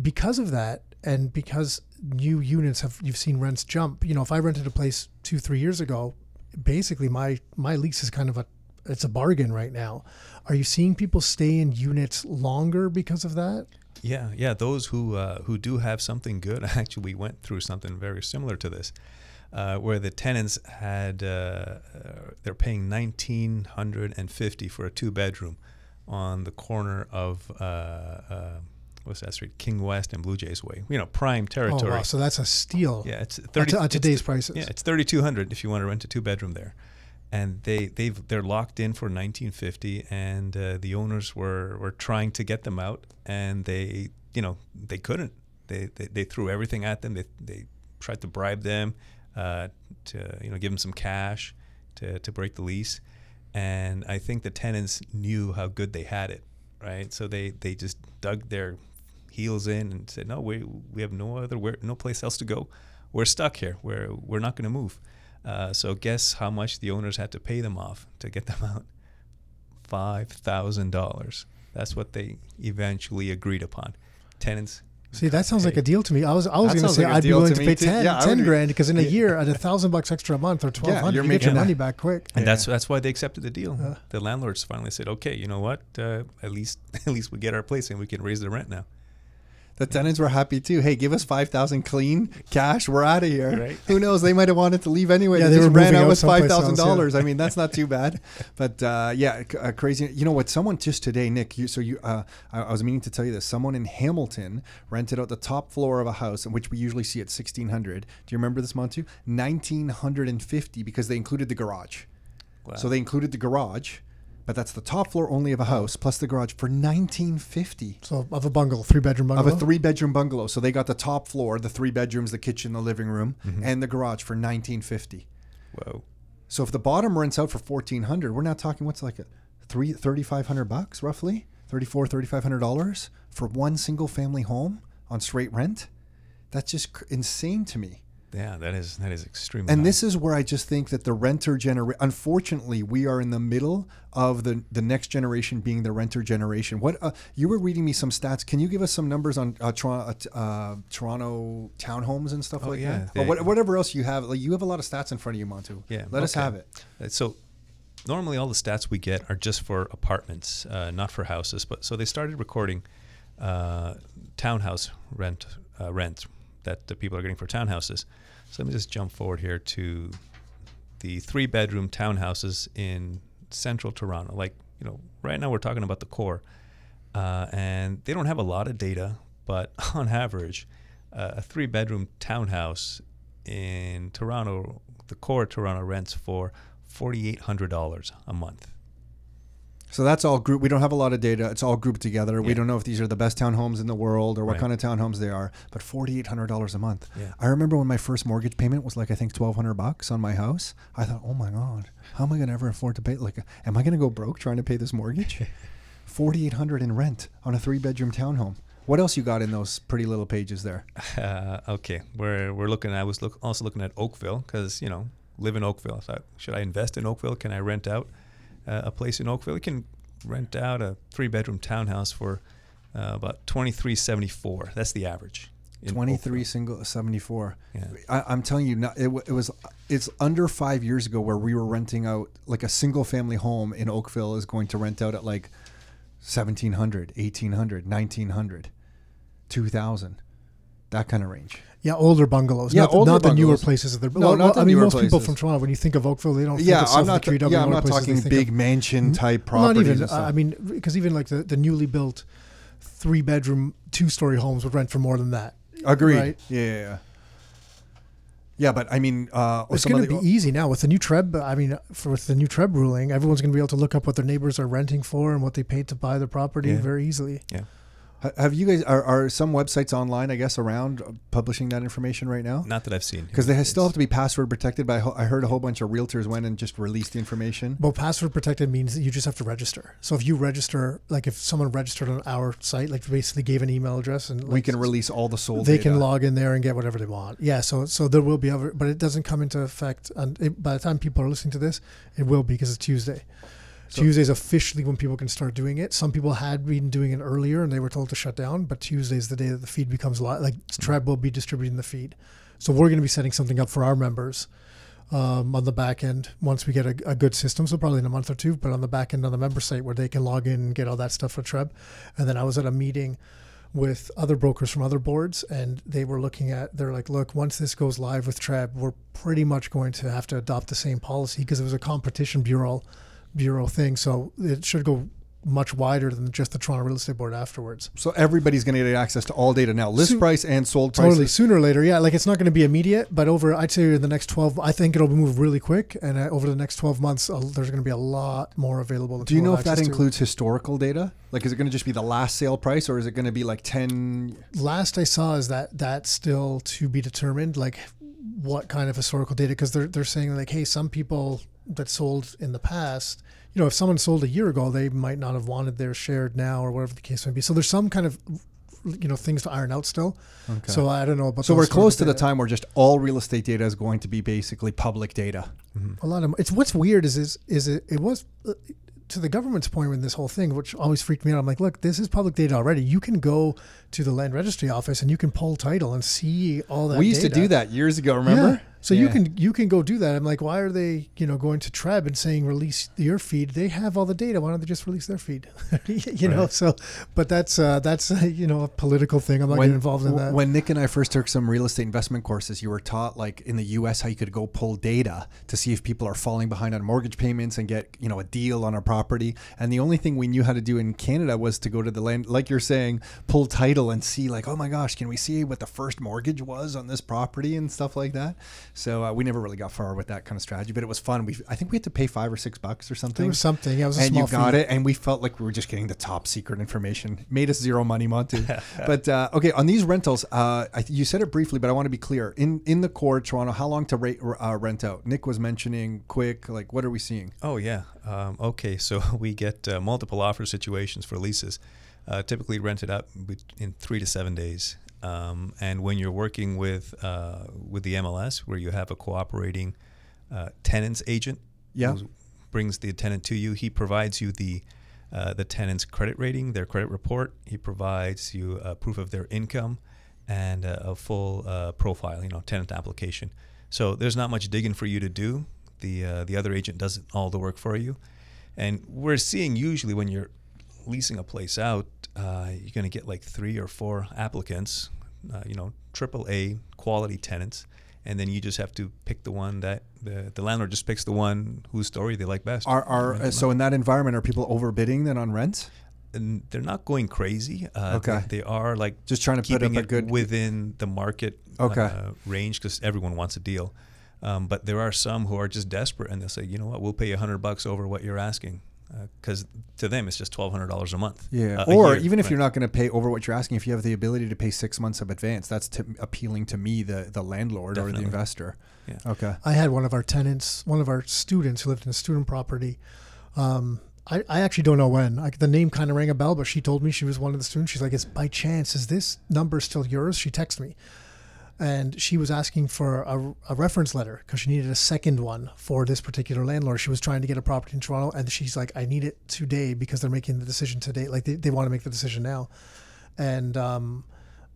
Because of that, and because new units have you've seen rents jump. You know, if I rented a place two three years ago, basically my my lease is kind of a it's a bargain right now. Are you seeing people stay in units longer because of that? Yeah, yeah. Those who uh, who do have something good actually we went through something very similar to this, uh, where the tenants had uh, uh, they're paying nineteen hundred and fifty for a two bedroom on the corner of uh, uh, what's that street, King West and Blue Jays Way. You know, prime Oh territory. wow, so that's a steal. Yeah, it's At, thirty at it's- today's prices. Yeah, it's thirty two hundred if you want to rent a two bedroom there, and they they've they're locked in for nineteen fifty, and uh, the owners were were trying to get them out, and they you know they couldn't. They they, they threw everything at them. They they tried to bribe them uh, to you know give them some cash to to break the lease, and I think the tenants knew how good they had it, right? So they they just dug their heels in and said, "No, we we have no other where, no place else to go. We're stuck here. We're we're not going to move." Uh, so guess how much the owners had to pay them off to get them out? Five thousand dollars. That's what they eventually agreed upon. Tenants. See, that sounds like a deal to me. I was I was That going to say like a I'd be willing to to pay too. 10, Yeah, 10 grand because in a year at a thousand bucks extra a month or twelve hundred, you're you get your making money back quick. And Yeah. that's that's why they accepted the deal. The landlords finally said, "Okay, you know what? Uh, at least at least we get our place and we can raise the rent now." The tenants were happy too. Hey, give us five thousand clean cash. We're out of here. Right. Who knows? They might have wanted to leave anyway. Yeah, they, they just were ran moving out out with five someplace thousand else, dollars. I mean, that's not too bad. But uh, yeah, uh, crazy. You know what? Someone just today, Nick. You, so you, uh, I, I was meaning to tell you this. Someone in Hamilton rented out the top floor of a house, in which we usually see at sixteen hundred. Do you remember this, Montu? Nineteen hundred and fifty because they included the garage. Wow. So they included the garage, but that's the top floor only of a house plus the garage for nineteen fifty So of a bungalow, three bedroom bungalow. of a three bedroom bungalow. So they got the top floor, the three bedrooms, the kitchen, the living room, Mm-hmm. and the garage for nineteen fifty. Whoa. So if the bottom rents out for fourteen hundred, we're not talking what's like a three thirty five hundred bucks roughly, thirty four thirty five hundred dollars for one single family home on straight rent. That's just cr- insane to me. Yeah, that is that is extremely. And this is where I just think that the renter generation. Unfortunately, we are in the middle of the the next generation being the renter generation. What uh, you were reading me some stats? Can you give us some numbers on uh, Toronto, uh, Toronto townhomes and stuff Oh, like yeah, that? they- or what, whatever else you have. Like you have a lot of stats in front of you, Montu. Yeah, let us have it. Uh, So normally all the stats we get are just for apartments, uh, not for houses. But so they started recording uh, townhouse rent uh, rent that the people are getting for townhouses. So let me just jump forward here to the three bedroom townhouses in central Toronto. Like, you know, right now we're talking about the core. Uh, and they don't have a lot of data, but on average, uh, a three bedroom townhouse in Toronto, the core Toronto rents for $4,800 a month. So that's all group. We don't have a lot of data. It's all grouped together. We don't know if these are the best townhomes in the world or what Right. kind of townhomes they are. But forty eight hundred dollars a month. Yeah. I remember when my first mortgage payment was like I think twelve hundred bucks on my house. I thought, oh my god, how am I going to ever afford to pay? Like, am I going to go broke trying to pay this mortgage? Forty eight hundred in rent on a three bedroom townhome. What else you got in those pretty little pages there? Uh, okay, we're we're looking. I was look, also looking at Oakville because you know live in Oakville. I thought, should I invest in Oakville? Can I rent out uh, a place in Oakville? You can rent out a three bedroom townhouse for uh, about twenty three seventy four. That's the average. Twenty three single seventy four. Yeah. I, I'm telling you, not, it, it was it's under five years ago where we were renting out like a single family home in Oakville is going to rent out at like 1700, 1800, 1900, 2000, that kind of range. Yeah, older bungalows. Yeah, not, the, older not the newer places. That they're, No, well, not the I mean, most people from Toronto, when you think of Oakville, they don't think Yeah, of I'm South not. Yeah, I'm not places talking big mansion type Well, not even. I mean, because even like the, the newly built three bedroom, two story homes would rent for more than that. agreed. right. Yeah, yeah, yeah. Yeah, but I mean, uh, It's going to be easy now with the new Treb. I mean, for with the new Treb ruling, everyone's going to be able to look up what their neighbors are renting for and what they paid to buy the property Yeah. very easily. Yeah. Ha- Have you guys are, are some websites online? I guess around publishing that information right now Not that I've seen. because they ha- still have to be password protected. But I, ho- I heard a whole bunch of realtors went and just released the information. Well, password protected means that you just have to register. So if you register, like if someone registered on our site, like basically gave an email address and we can release all the sold. they data. can log in there and get whatever they want. Yeah, so so there will be other, but it doesn't come into effect. And it, by the time people are listening to this, it will be because it's Tuesday. So- Tuesday's officially when people can start doing it. Some people had been doing it earlier and they were told to shut down, but Tuesday's the day that the feed becomes live. Like Treb will be distributing the feed, so we're going to be setting something up for our members um, on the back end once we get a, a good system. So probably in a month or two, but on the back end on the member site where they can log in and get all that stuff for Treb. And then I was at a meeting with other brokers from other boards, and they were looking at. They're like, look, once this goes live with Treb, we're pretty much going to have to adopt the same policy because it was a competition bureau bureau thing. So it should go much wider than just the Toronto Real Estate Board afterwards. So everybody's going to get access to all data now, list So- price and sold Totally. Sooner or later, yeah. Like it's not going to be immediate, but over, I'd say in the next 12, I think it'll move really quick. And uh, over the next 12 months, uh, there's going to be a lot more available. Do you know if that access to. includes historical data? Like, is it going to just be the last sale price, or is it going to be like ten? last I saw is that that's still to be determined. Like what kind of historical data? Because they're they're saying like, hey, some people that sold in the past, you know, if someone sold a year ago, they might not have wanted their shared now, or whatever the case may be. So there's some kind of you know things to iron out still. Okay. So I don't know about. So we're close to the time where just all real estate data is going to be basically public data. A lot of it's what's weird is is is it it was. uh, To the government's point in this whole thing, which always freaked me out, I'm like, look, this is public data already. You can go to the land registry office and you can pull title and see all that. we used to do that years ago. Remember? Yeah. So you can you can go do that. I'm like, why are they you know going to Treb and saying release your feed? They have all the data. Why don't they just release their feed? you know. So, but that's uh, that's uh, you know a political thing. I'm not getting involved in that. When Nick and I first took some real estate investment courses, you were taught like in the U.S. how you could go pull data to see if people are falling behind on mortgage payments and get you know a deal on a property. And the only thing we knew how to do in Canada was to go to the land, like you're saying, pull title and see like, oh my gosh, can we see what the first mortgage was on this property and stuff like that. So uh, we never really got far with that kind of strategy, but it was fun. We I think we had to pay five or six bucks or something there was something. Yeah, it was a and small you got fee. it and we felt like we were just getting the top secret information made us zero money Montu but uh, okay on these rentals uh, I, you said it briefly but i want to be clear in in the core toronto how long to rate, uh, rent out nick was mentioning quick like what are we seeing Oh yeah. Um, okay, so we get uh, multiple offer situations for leases, uh, typically rented out in three to seven days. Um, and when you're working with uh, with the MLS, where you have a cooperating uh, tenants agent, Yeah. who brings the tenant to you, he provides you the uh, the tenant's credit rating, their credit report. He provides you a proof of their income and a, a full uh, profile, you know, tenant application. So there's not much digging for you to do. The uh, the other agent does all the work for you, and we're seeing usually when you're leasing a place out, uh, you're going to get like three or four applicants, uh, you know, triple A quality tenants, and then you just have to pick the one that the, the landlord just picks the one whose story they like best. Are are uh, so in that environment are people overbidding then on rent? and they're not going crazy. Uh, Okay. they, they are like Just trying to put up a it good within the market Okay. uh, range because everyone wants a deal. Um, but there are some who are just desperate and they'll say, you know what, we'll pay you a hundred bucks over what you're asking, because to them it's just twelve hundred dollars a month. Yeah, uh, or year, even if right. you're not going to pay over what you're asking, if you have the ability to pay six months of advance, that's to, appealing to me, the the landlord or the investor. Yeah. Okay. I had one of our tenants, one of our students who lived in a student property. Um, I, I actually don't know when. I, the name kind of rang a bell, but she told me she was one of the students. She's like, "It's by chance. Is this number still yours?" She texted me, and she was asking for a, a reference letter because she needed a second one for this particular landlord. She was trying to get a property in Toronto, and she's like, "I need it today because they're making the decision today. Like they, they want to make the decision now." And um,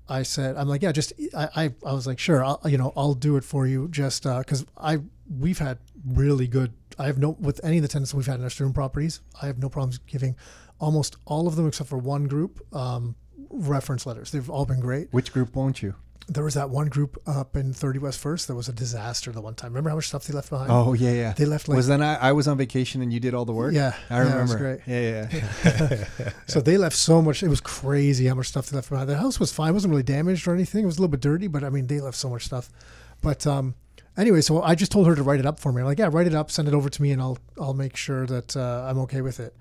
I said, I'm like, yeah, just I, I, I was like, sure, I'll, you know, I'll do it for you, just because I we've had really good. I have no with any of the tenants we've had in our student properties. I have no problems giving almost all of them except for one group um, reference letters. They've all been great. Which group won't you? There was that one group up in 30 West First that was a disaster the one time. Remember how much stuff they left behind? Oh yeah, yeah. They left like was then I, I was on vacation and you did all the work. yeah, I yeah, remember. great. Yeah, yeah. So they left so much. It was crazy how much stuff they left behind. The house was fine. It wasn't really damaged or anything. It was a little bit dirty, but I mean, they left so much stuff. But um, anyway, so I just told her to write it up for me. I'm like, yeah, write it up, send it over to me, and I'll I'll make sure that uh, I'm okay with it.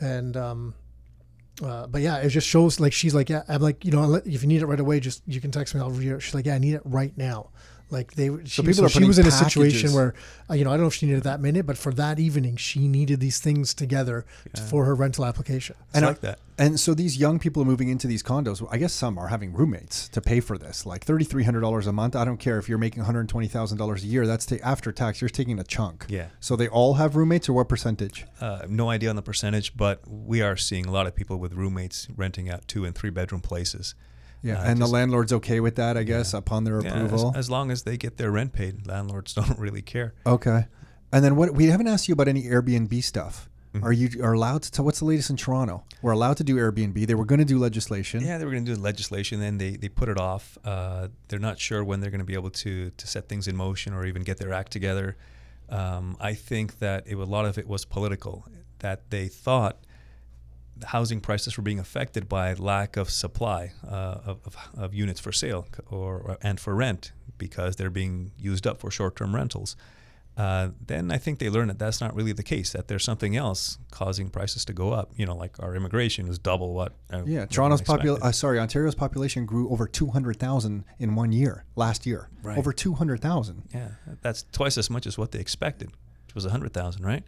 And um, uh, but yeah, it just shows like she's like, yeah, I'm like, you know, if you need it right away, just you can text me. I'll review it. She's like, yeah, I need it right now. Like they, she, people so are she was in a situation packages- where, uh, you know, I don't know if she needed that minute, but for that evening, she needed these things together Yeah. for her rental application. It's And I- like that. And so these young people are moving into these condos. I guess some are having roommates to pay for this, like thirty three hundred dollars a month. I don't care if you're making one hundred twenty thousand dollars a year. That's ta- after tax. You're taking a chunk. Yeah. So they all have roommates, or what percentage? Uh, no idea on the percentage, but we are seeing a lot of people with roommates renting out two and three bedroom places. Yeah, Uh, and the landlord's okay with that, I guess, upon their Yeah, as, approval. as long as they get their rent paid, landlords don't really care. okay. And then what? We haven't asked you about any Airbnb stuff. Mhm. Are you are allowed to? What's the latest in Toronto? We're allowed to do Airbnb. They were going to do legislation. Yeah, they were going to do legislation, then they, they put it off. Uh, they're not sure when they're going to be able to to set things in motion or even get their act together. Um, I think that it, a lot of it was political. That they thought housing prices were being affected by lack of supply uh, of, of, of units for sale or, and for rent because they're being used up for short-term rentals. Uh, then I think they learned that that's not really the case. That there's something else causing prices to go up. You know, like our immigration is double what. Uh, Yeah, Toronto's popul- expected. uh, sorry, Ontario's population grew over 200,000 in one year last year. Right. Over 200,000. Yeah, that's twice as much as what they expected, which was hundred thousand, right?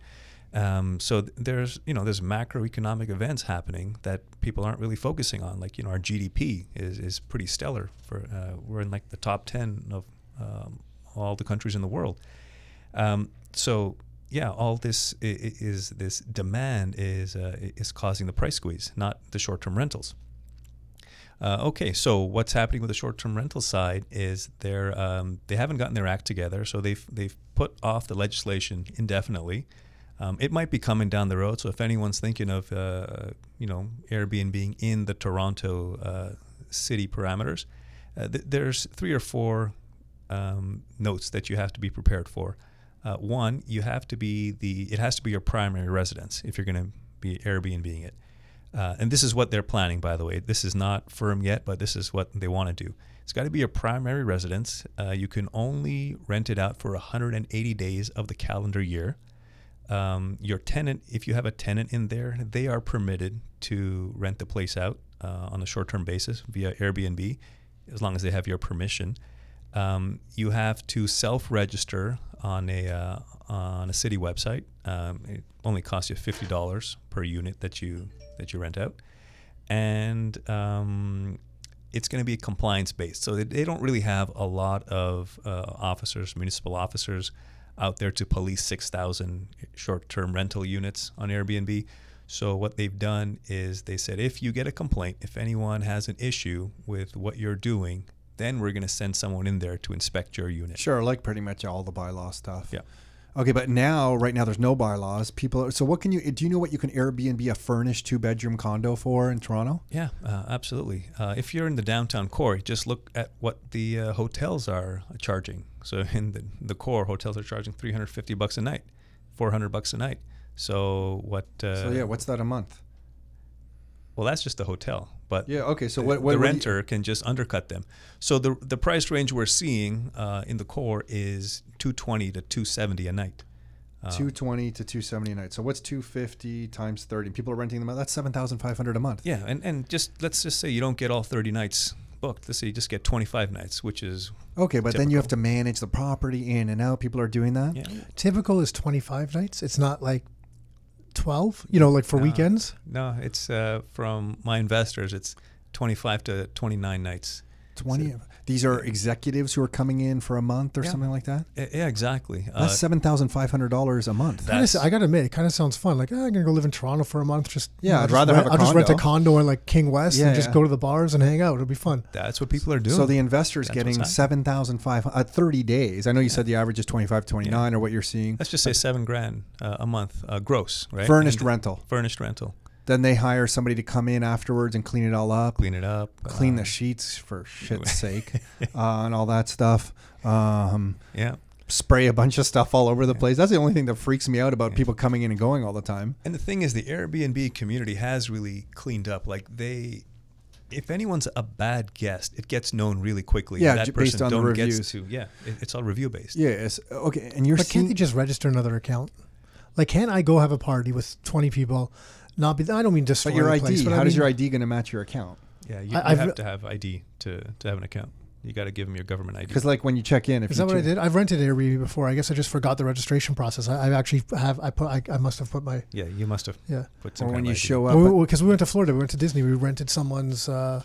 Um, so th- there's you know there's macroeconomic events happening that people aren't really focusing on. Like you know our GDP is, is pretty stellar. For uh, we're in like the top ten of um, all the countries in the world. Um, so yeah, all this i- i- is this demand is uh, is causing the price squeeze, not the short-term rentals. Uh, okay, so what's happening with the short-term rental side is they're um, they haven't gotten their act together, so they've they've put off the legislation indefinitely. Um, it might be coming down the road. So if anyone's thinking of uh, you know Airbnb in the Toronto uh, city parameters, uh, th- there's three or four um, notes that you have to be prepared for. Uh, one, you have to be the it has to be your primary residence if you're going to be Airbnbing it. Uh, and this is what they're planning, by the way. This is not firm yet, but this is what they want to do. It's got to be your primary residence. Uh, you can only rent it out for 180 days of the calendar year. Um, your tenant, if you have a tenant in there, they are permitted to rent the place out uh, on a short term basis via Airbnb, as long as they have your permission. Um, you have to self register on a, uh, on a city website. Um, it only costs you fifty dollars per unit that you that you rent out, and um, it's going to be compliance based. So they, they don't really have a lot of uh, officers, municipal officers, out there to police six thousand short term rental units on Airbnb. So what they've done is they said if you get a complaint, if anyone has an issue with what you're doing, then we're going to send someone in there to inspect your unit. Sure, like pretty much all the bylaw stuff. Yeah. Okay, but now, right now, there's no bylaws. People. Are, so, what can you? Do you know what you can Airbnb a furnished two bedroom condo for in Toronto? Yeah, uh, absolutely. Uh, if you're in the downtown core, just look at what the uh, hotels are charging. So in the, the core, hotels are charging 350 bucks a night, 400 bucks a night. So what? Uh, so yeah, what's that a month? Well, that's just the hotel, but Yeah. Okay. So the, what? what the do you- renter can just undercut them. So the the price range we're seeing uh, in the core is 220 to 270 a night. Uh, 220 to 270 a night. So what's 250 times 30? People are renting them out. That's 7,500 a month. Yeah, and, and just let's just say you don't get all 30 nights booked. Let's say you just get 25 nights, which is Okay, but then you have to manage the property in and out. People are doing that. yeah. Typical is 25 nights. It's not like 12, you know, like for No. weekends. No, it's uh, from my investors. It's 25 to 29 nights. 20. These are executives who are coming in for a month or Yeah. something like that. Uh, Yeah, exactly. Uh, That's $7,500 a month. Kinda, That's- I gotta admit, it kind of sounds fun. Like, oh, I'm gonna go live in Toronto for a month. Just you Yeah, know, I'd just rather rent, have a I'll just rent a condo. condo in like King West Yeah, and just yeah. go to the bars and hang out. It'll be fun. that's what people are doing. So the investor's That's getting happening. 7,500 at 30 days. I know you said the average is 25 29 or what you're seeing. Let's just say seven grand uh, a month uh, gross, right? Furnished And- rental. Furnished rental. Then they hire somebody to come in afterwards and clean it all up. Clean it up. clean uh, the sheets for shit's sake uh, and all that stuff um, Yeah. spray a bunch of stuff all over the place that's the only thing that freaks me out about people coming in and going all the time And the thing is, the Airbnb community has really cleaned up. Like they, if anyone's a bad guest, it gets known really quickly. Yeah, that j- based person on the don't reviews. gets to. Yeah, it, it's all review based. yes okay and you're But can't they just register another account? Like, can't I go have a party with 20 people? Not be. I don't mean destroy but your the id place, but how I does mean- your id going to match your account Yeah, you, I- you I've to have ID to, to have an account. You got to give them your government ID. because like when you check in if Is you that what I che- did? I've rented Airbnb before. I guess I just forgot the registration process. I, I actually have. I put. I, I must have put my. yeah, you must have Yeah. put some or when you ID. show up Because we, 'cause we went to Florida. We went to Disney. We rented someone's. Uh,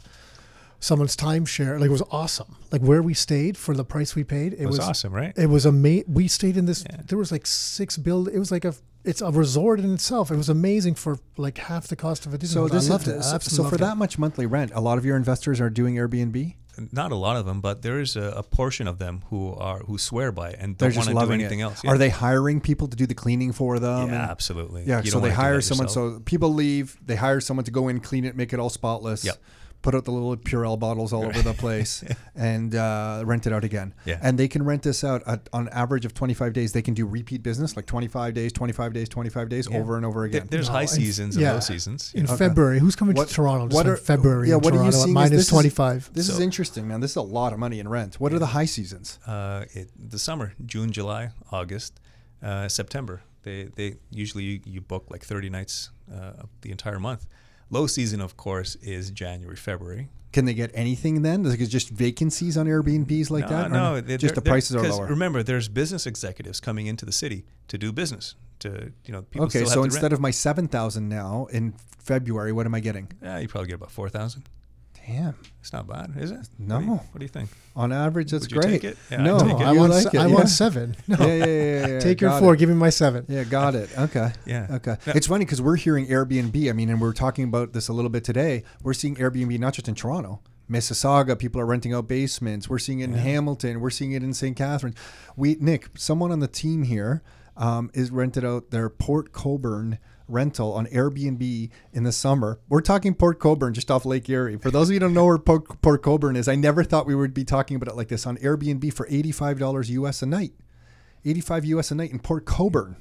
someone's timeshare. Like it was awesome. Like where we stayed for the price we paid. It It was, was awesome, right? It was amazing. We stayed in this. Yeah. There was like six build. It was like a. It's a resort in itself. It was amazing for like half the cost of a Disney. so hotel. this I loved is it. I so, absolutely so for it. that much monthly rent a lot of your investors are doing airbnb Not a lot of them, but there is a, a portion of them who are who swear by it and they're don't want to do anything it else. are they hiring people to do the cleaning for them Yeah, and- absolutely. Yeah, You so they hire someone. yourself. So people leave. They hire someone to go in, clean it, make it all spotless. Yep. Put out the little Purell bottles all over the place, and uh, rent it out again. Yeah. And they can rent this out at, on average of 25 days. They can do repeat business, like 25 days, 25 days, 25 days, Yeah. over and over There- again. there's No, high seasons and yeah. low seasons. in Okay. February. Who's coming What- to Toronto? Just what in are- February? yeah, in what are you Toronto at seeing is minus this is- twenty five. this is interesting, man. This is a lot of money in rent. What are the high seasons? uh, it, the summer, June, July, August, uh, September. They they usually you, you book like 30 nights uh, the entire month. Low season, of course, is January, February. Can they get anything then? Is it just vacancies on Airbnbs like no, that? No, they- just the prices are lower. Remember, there's business executives coming into the city to do business. To you know, people Okay, still so to instead rent. of my seven thousand now in February, what am I getting? yeah, you probably get about four thousand. Damn. It's not bad, is it? No. What do you, what do you think? On average, that's great. take it? Yeah, I'd no, take. I want. like se- it, I yeah. want seven. No, Yeah, yeah, yeah, yeah, take your four. it. Give me my seven. Yeah, got it. Okay. Yeah. Okay. Yeah. It's funny because we're hearing Airbnb. I mean, and we are talking about this a little bit today. We're seeing Airbnb not just in Toronto, Mississauga. People are renting out basements. We're seeing it in Yeah. Hamilton. We're seeing it in St. Catharines. We, Nick, someone on the team here um, is rented out their Port Colborne rental on Airbnb in the summer. We're talking Port Colborne, just off Lake Erie. For those of you who don't know where Port, Port Colborne is, I never thought we would be talking about it like this on Airbnb for eighty-five dollars US a night. 85 US a night in Port Colborne.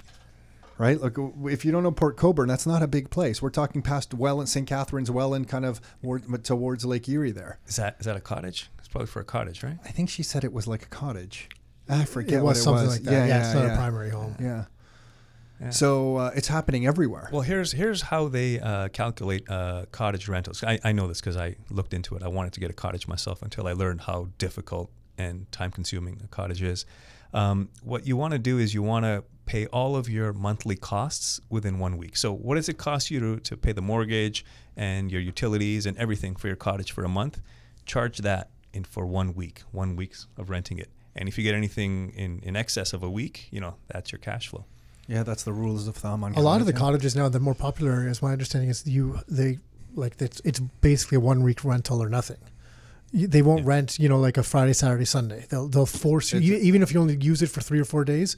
Right? Look, if you don't know Port Colborne, that's not a big place. We're talking past Welland, St. Catharines, Welland, kind of more, towards Lake Erie there. Is that is that a cottage? It's probably for a cottage, right? I think she said it was like a cottage. I forget it what was it something was. like that. Yeah, yeah, it's not yeah. a primary home. Yeah. Yeah. So uh, it's happening everywhere. Well, here's here's how they uh, calculate uh, cottage rentals. I, I know this because I looked into it. I wanted to get a cottage myself until I learned how difficult and time consuming a cottage is. Um, what you want to do is you want to pay all of your monthly costs within one week. So, what does it cost you to, to pay the mortgage and your utilities and everything for your cottage for a month? Charge that in for one week, one week's of renting it. And if you get anything in, in excess of a week, you know, that's your cash flow. Yeah, that's the rules of thumb on A lot of the cottages. cottages now, the more popular areas, my understanding is you they like it's it's basically a one week rental or nothing. you- they won't Yeah. rent, you know, like a Friday, Saturday, Sunday. They'll they'll force you, It's- even if you only use it for three or four days.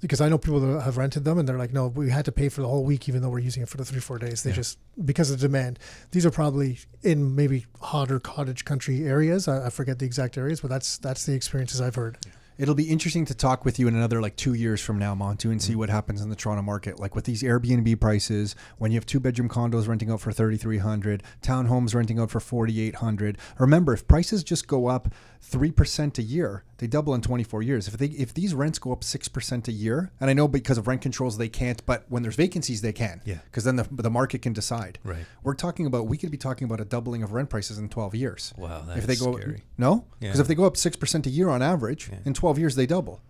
Because I know people that have rented them and they're like, no, we had to pay for the whole week, even though we're using it for the three, four days. They Yeah. just because of the demand. These are probably in maybe hotter cottage country areas. I, I forget the exact areas, but that's that's the experiences I've heard. It'll be interesting to talk with you in another like two years from now, Montu, and see mm-hmm. what happens in the Toronto market. Like with these Airbnb prices, when you have two bedroom condos renting out for thirty three hundred, townhomes renting out for forty eight hundred. Remember, if prices just go up three percent a year, they double in twenty four years. If they if these rents go up six percent a year, and I know because of rent controls they can't, but when there's vacancies they can. Yeah. Because then the, the market can decide. Right. We're talking about we could be talking about a doubling of rent prices in twelve years. Wow, that if they go scary. no, because Yeah. if they go up six percent a year on average, Yeah. in twelve years they double,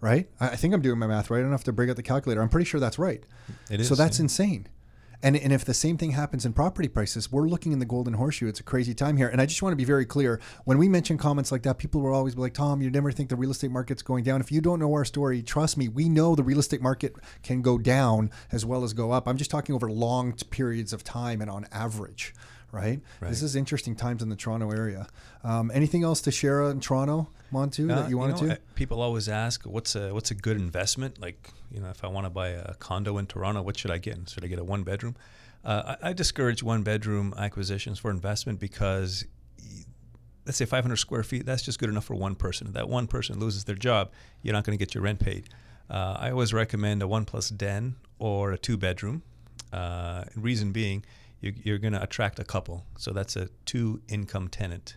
right? I, I think I'm doing my math right. I don't have to bring out the calculator. I'm pretty sure that's right. It is. so that's yeah. insane. And and if the same thing happens in property prices, we're looking in the golden horseshoe. It's a crazy time here. And I just want to be very clear. When we mention comments like that, people will always be like, Tom, you never think the real estate market's going down. If you don't know our story, trust me, we know the real estate market can go down as well as go up. I'm just talking over long periods of time and on average. Right? Right. This is interesting times in the Toronto area. Um, anything else to share in Toronto, Montu, Uh, that you wanted know, to? People always ask, "What's a what's a good investment?" Like, you know, if I want to buy a condo in Toronto, what should I get? Should I get a one bedroom? Uh, I, I discourage one bedroom acquisitions for investment because, let's say 500 square feet, that's just good enough for one person. If that one person loses their job, you're not going to get your rent paid. Uh, I always recommend a one plus den or a two bedroom. Uh, reason being, you, you're going to attract a couple. So that's a two income tenant.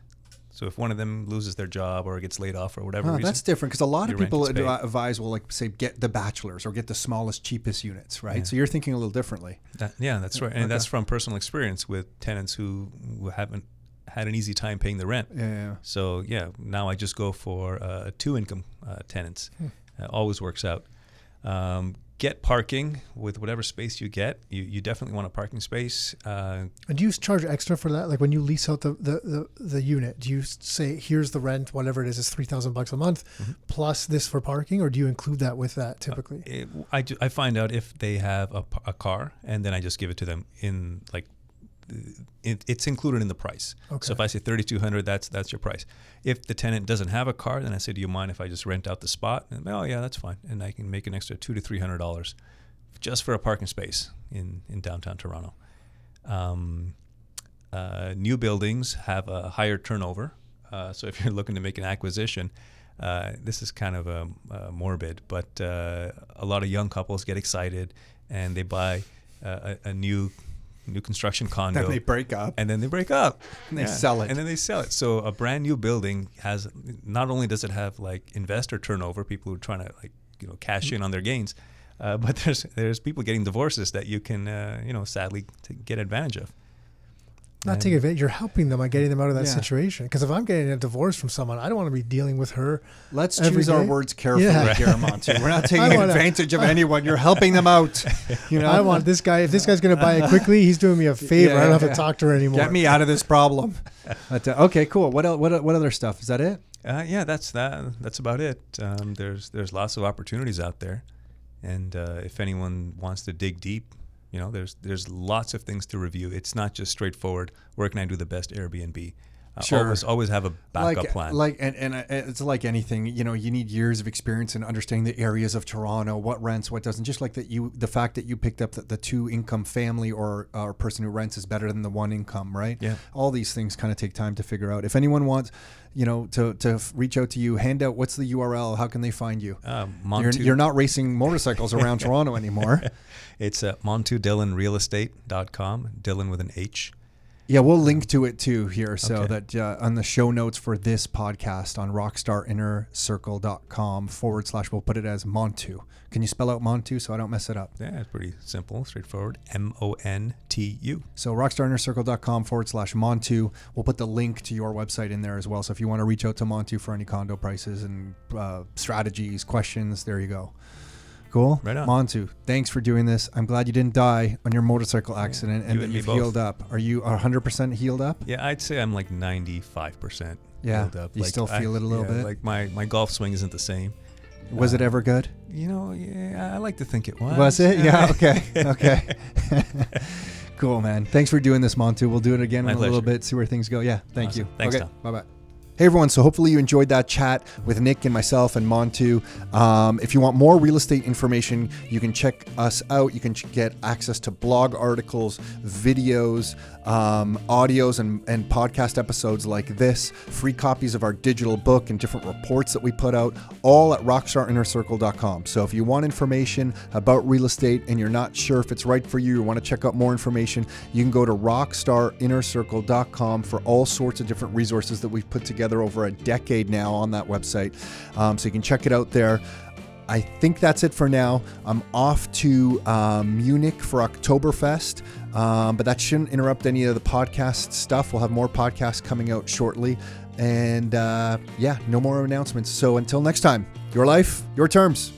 So if one of them loses their job or gets laid off or whatever Oh, reason, that's different because a lot of people is advise will like say get the bachelors or get the smallest, cheapest units, right? Yeah. So you're thinking a little differently. That, yeah, that's right, and Okay. that's from personal experience with tenants who, who haven't had an easy time paying the rent. Yeah, yeah. So yeah, now I just go for uh, two income uh, tenants. Uh, always works out. Um, get parking with whatever space you get. You, you definitely want a parking space. Uh, And do you charge extra for that? Like when you lease out the, the, the, the unit, do you say here's the rent, whatever it is, is three thousand bucks a month Mm-hmm. plus this for parking, or do you include that with that typically? it, I, do- I find out if they have a car, and then I just give it to them in like it, it's included in the price. Okay. So if I say thirty two hundred, that's that's your price. If the tenant doesn't have a car, then I say, do you mind if I just rent out the spot? And oh yeah, that's fine, and I can make an extra two to three hundred dollars just for a parking space in in downtown Toronto. Um, uh, new buildings have a higher turnover, uh, so if you're looking to make an acquisition. Uh, this is kind of a, uh morbid, but uh, a lot of young couples get excited and they buy uh, a, a new new construction condo. Then they break up. and then they break up. And they sell it. and then they sell it. So a brand new building has not only does it have like investor turnover people who are trying to like you know cash in on their gains uh, but there's there's people getting divorces that you can uh, you know sadly get advantage of Not And- take advantage. You're helping them by getting them out of that Yeah. situation. Because if I'm getting a divorce from someone, I don't want to be dealing with her. Let's Every choose our words carefully Yeah. here, Monty. We're not taking wanna- advantage of anyone. You're helping them out. You know, I want this guy. If this guy's going to buy it quickly, he's doing me a favor. I don't have Yeah. to talk to her anymore. get me out of this problem. But, uh, okay, cool. What el- what what other stuff? Is that it? Uh, yeah, that's that. That's about it. Um, there's there's lots of opportunities out there, and uh, if anyone wants to dig deep, you know, there's there's lots of things to review. It's not just straightforward. Where can I do the best Airbnb? Uh, Sure. Always always have a backup like, plan. Like, and, and uh, it's like anything, you know, you need years of experience in understanding the areas of Toronto, what rents, what doesn't. Just like that, you, the fact that you picked up that the two income family or or person who rents is better than the one income, right? Yeah. All these things kind of take time to figure out. If anyone wants, you know, to to reach out to you, hand out what's the URL? How can they find you? uh, You're, Montu, you're not racing motorcycles around Toronto anymore. It's uh, montudhillonrealestate.com. Dhillon with an H. Yeah, we'll link to it too here so Okay. that uh, on the show notes for this podcast on rockstarinnercircle.com forward slash, we'll put it as Montu. Can you spell out Montu so I don't mess it up? Yeah, it's pretty simple, straightforward. M O N T U. So rockstarinnercircle.com forward slash Montu. We'll put the link to your website in there as well. So if you want to reach out to Montu for any condo prices and uh, strategies, questions, there you go. Cool. Right on. Montu, thanks for doing this. I'm glad you didn't die on your motorcycle accident and You that and me you've both. healed up. Are you 100% healed up? Yeah, I'd say I'm like 95% Yeah, healed up. you Like, still feel it a little yeah, bit? Like my, my golf swing isn't the same. Was it Uh, ever good? You know, yeah, I like to think it was. Was it? Yeah. Okay. Okay. Cool, man. Thanks for doing this, Montu. We'll do it again My in a little pleasure. bit, see where things go. Yeah, thank Awesome. you. Thanks, okay, Tom. bye bye. Hey everyone, so hopefully you enjoyed that chat with Nick and myself and Montu. Um, if you want more real estate information, you can check us out. You can get access to blog articles, videos, um, audios, and, and podcast episodes like this, free copies of our digital book and different reports that we put out, all at rockstarinnercircle.com. So if you want information about real estate and you're not sure if it's right for you, you want to check out more information, you can go to rockstarinnercircle.com for all sorts of different resources that we've put together over a decade now on that website. Um, so you can check it out there. I think that's it for now. I'm off to um, Munich for Oktoberfest, um, but that shouldn't interrupt any of the podcast stuff. We'll have more podcasts coming out shortly. And uh, yeah, no more announcements. So until next time, your life, your terms.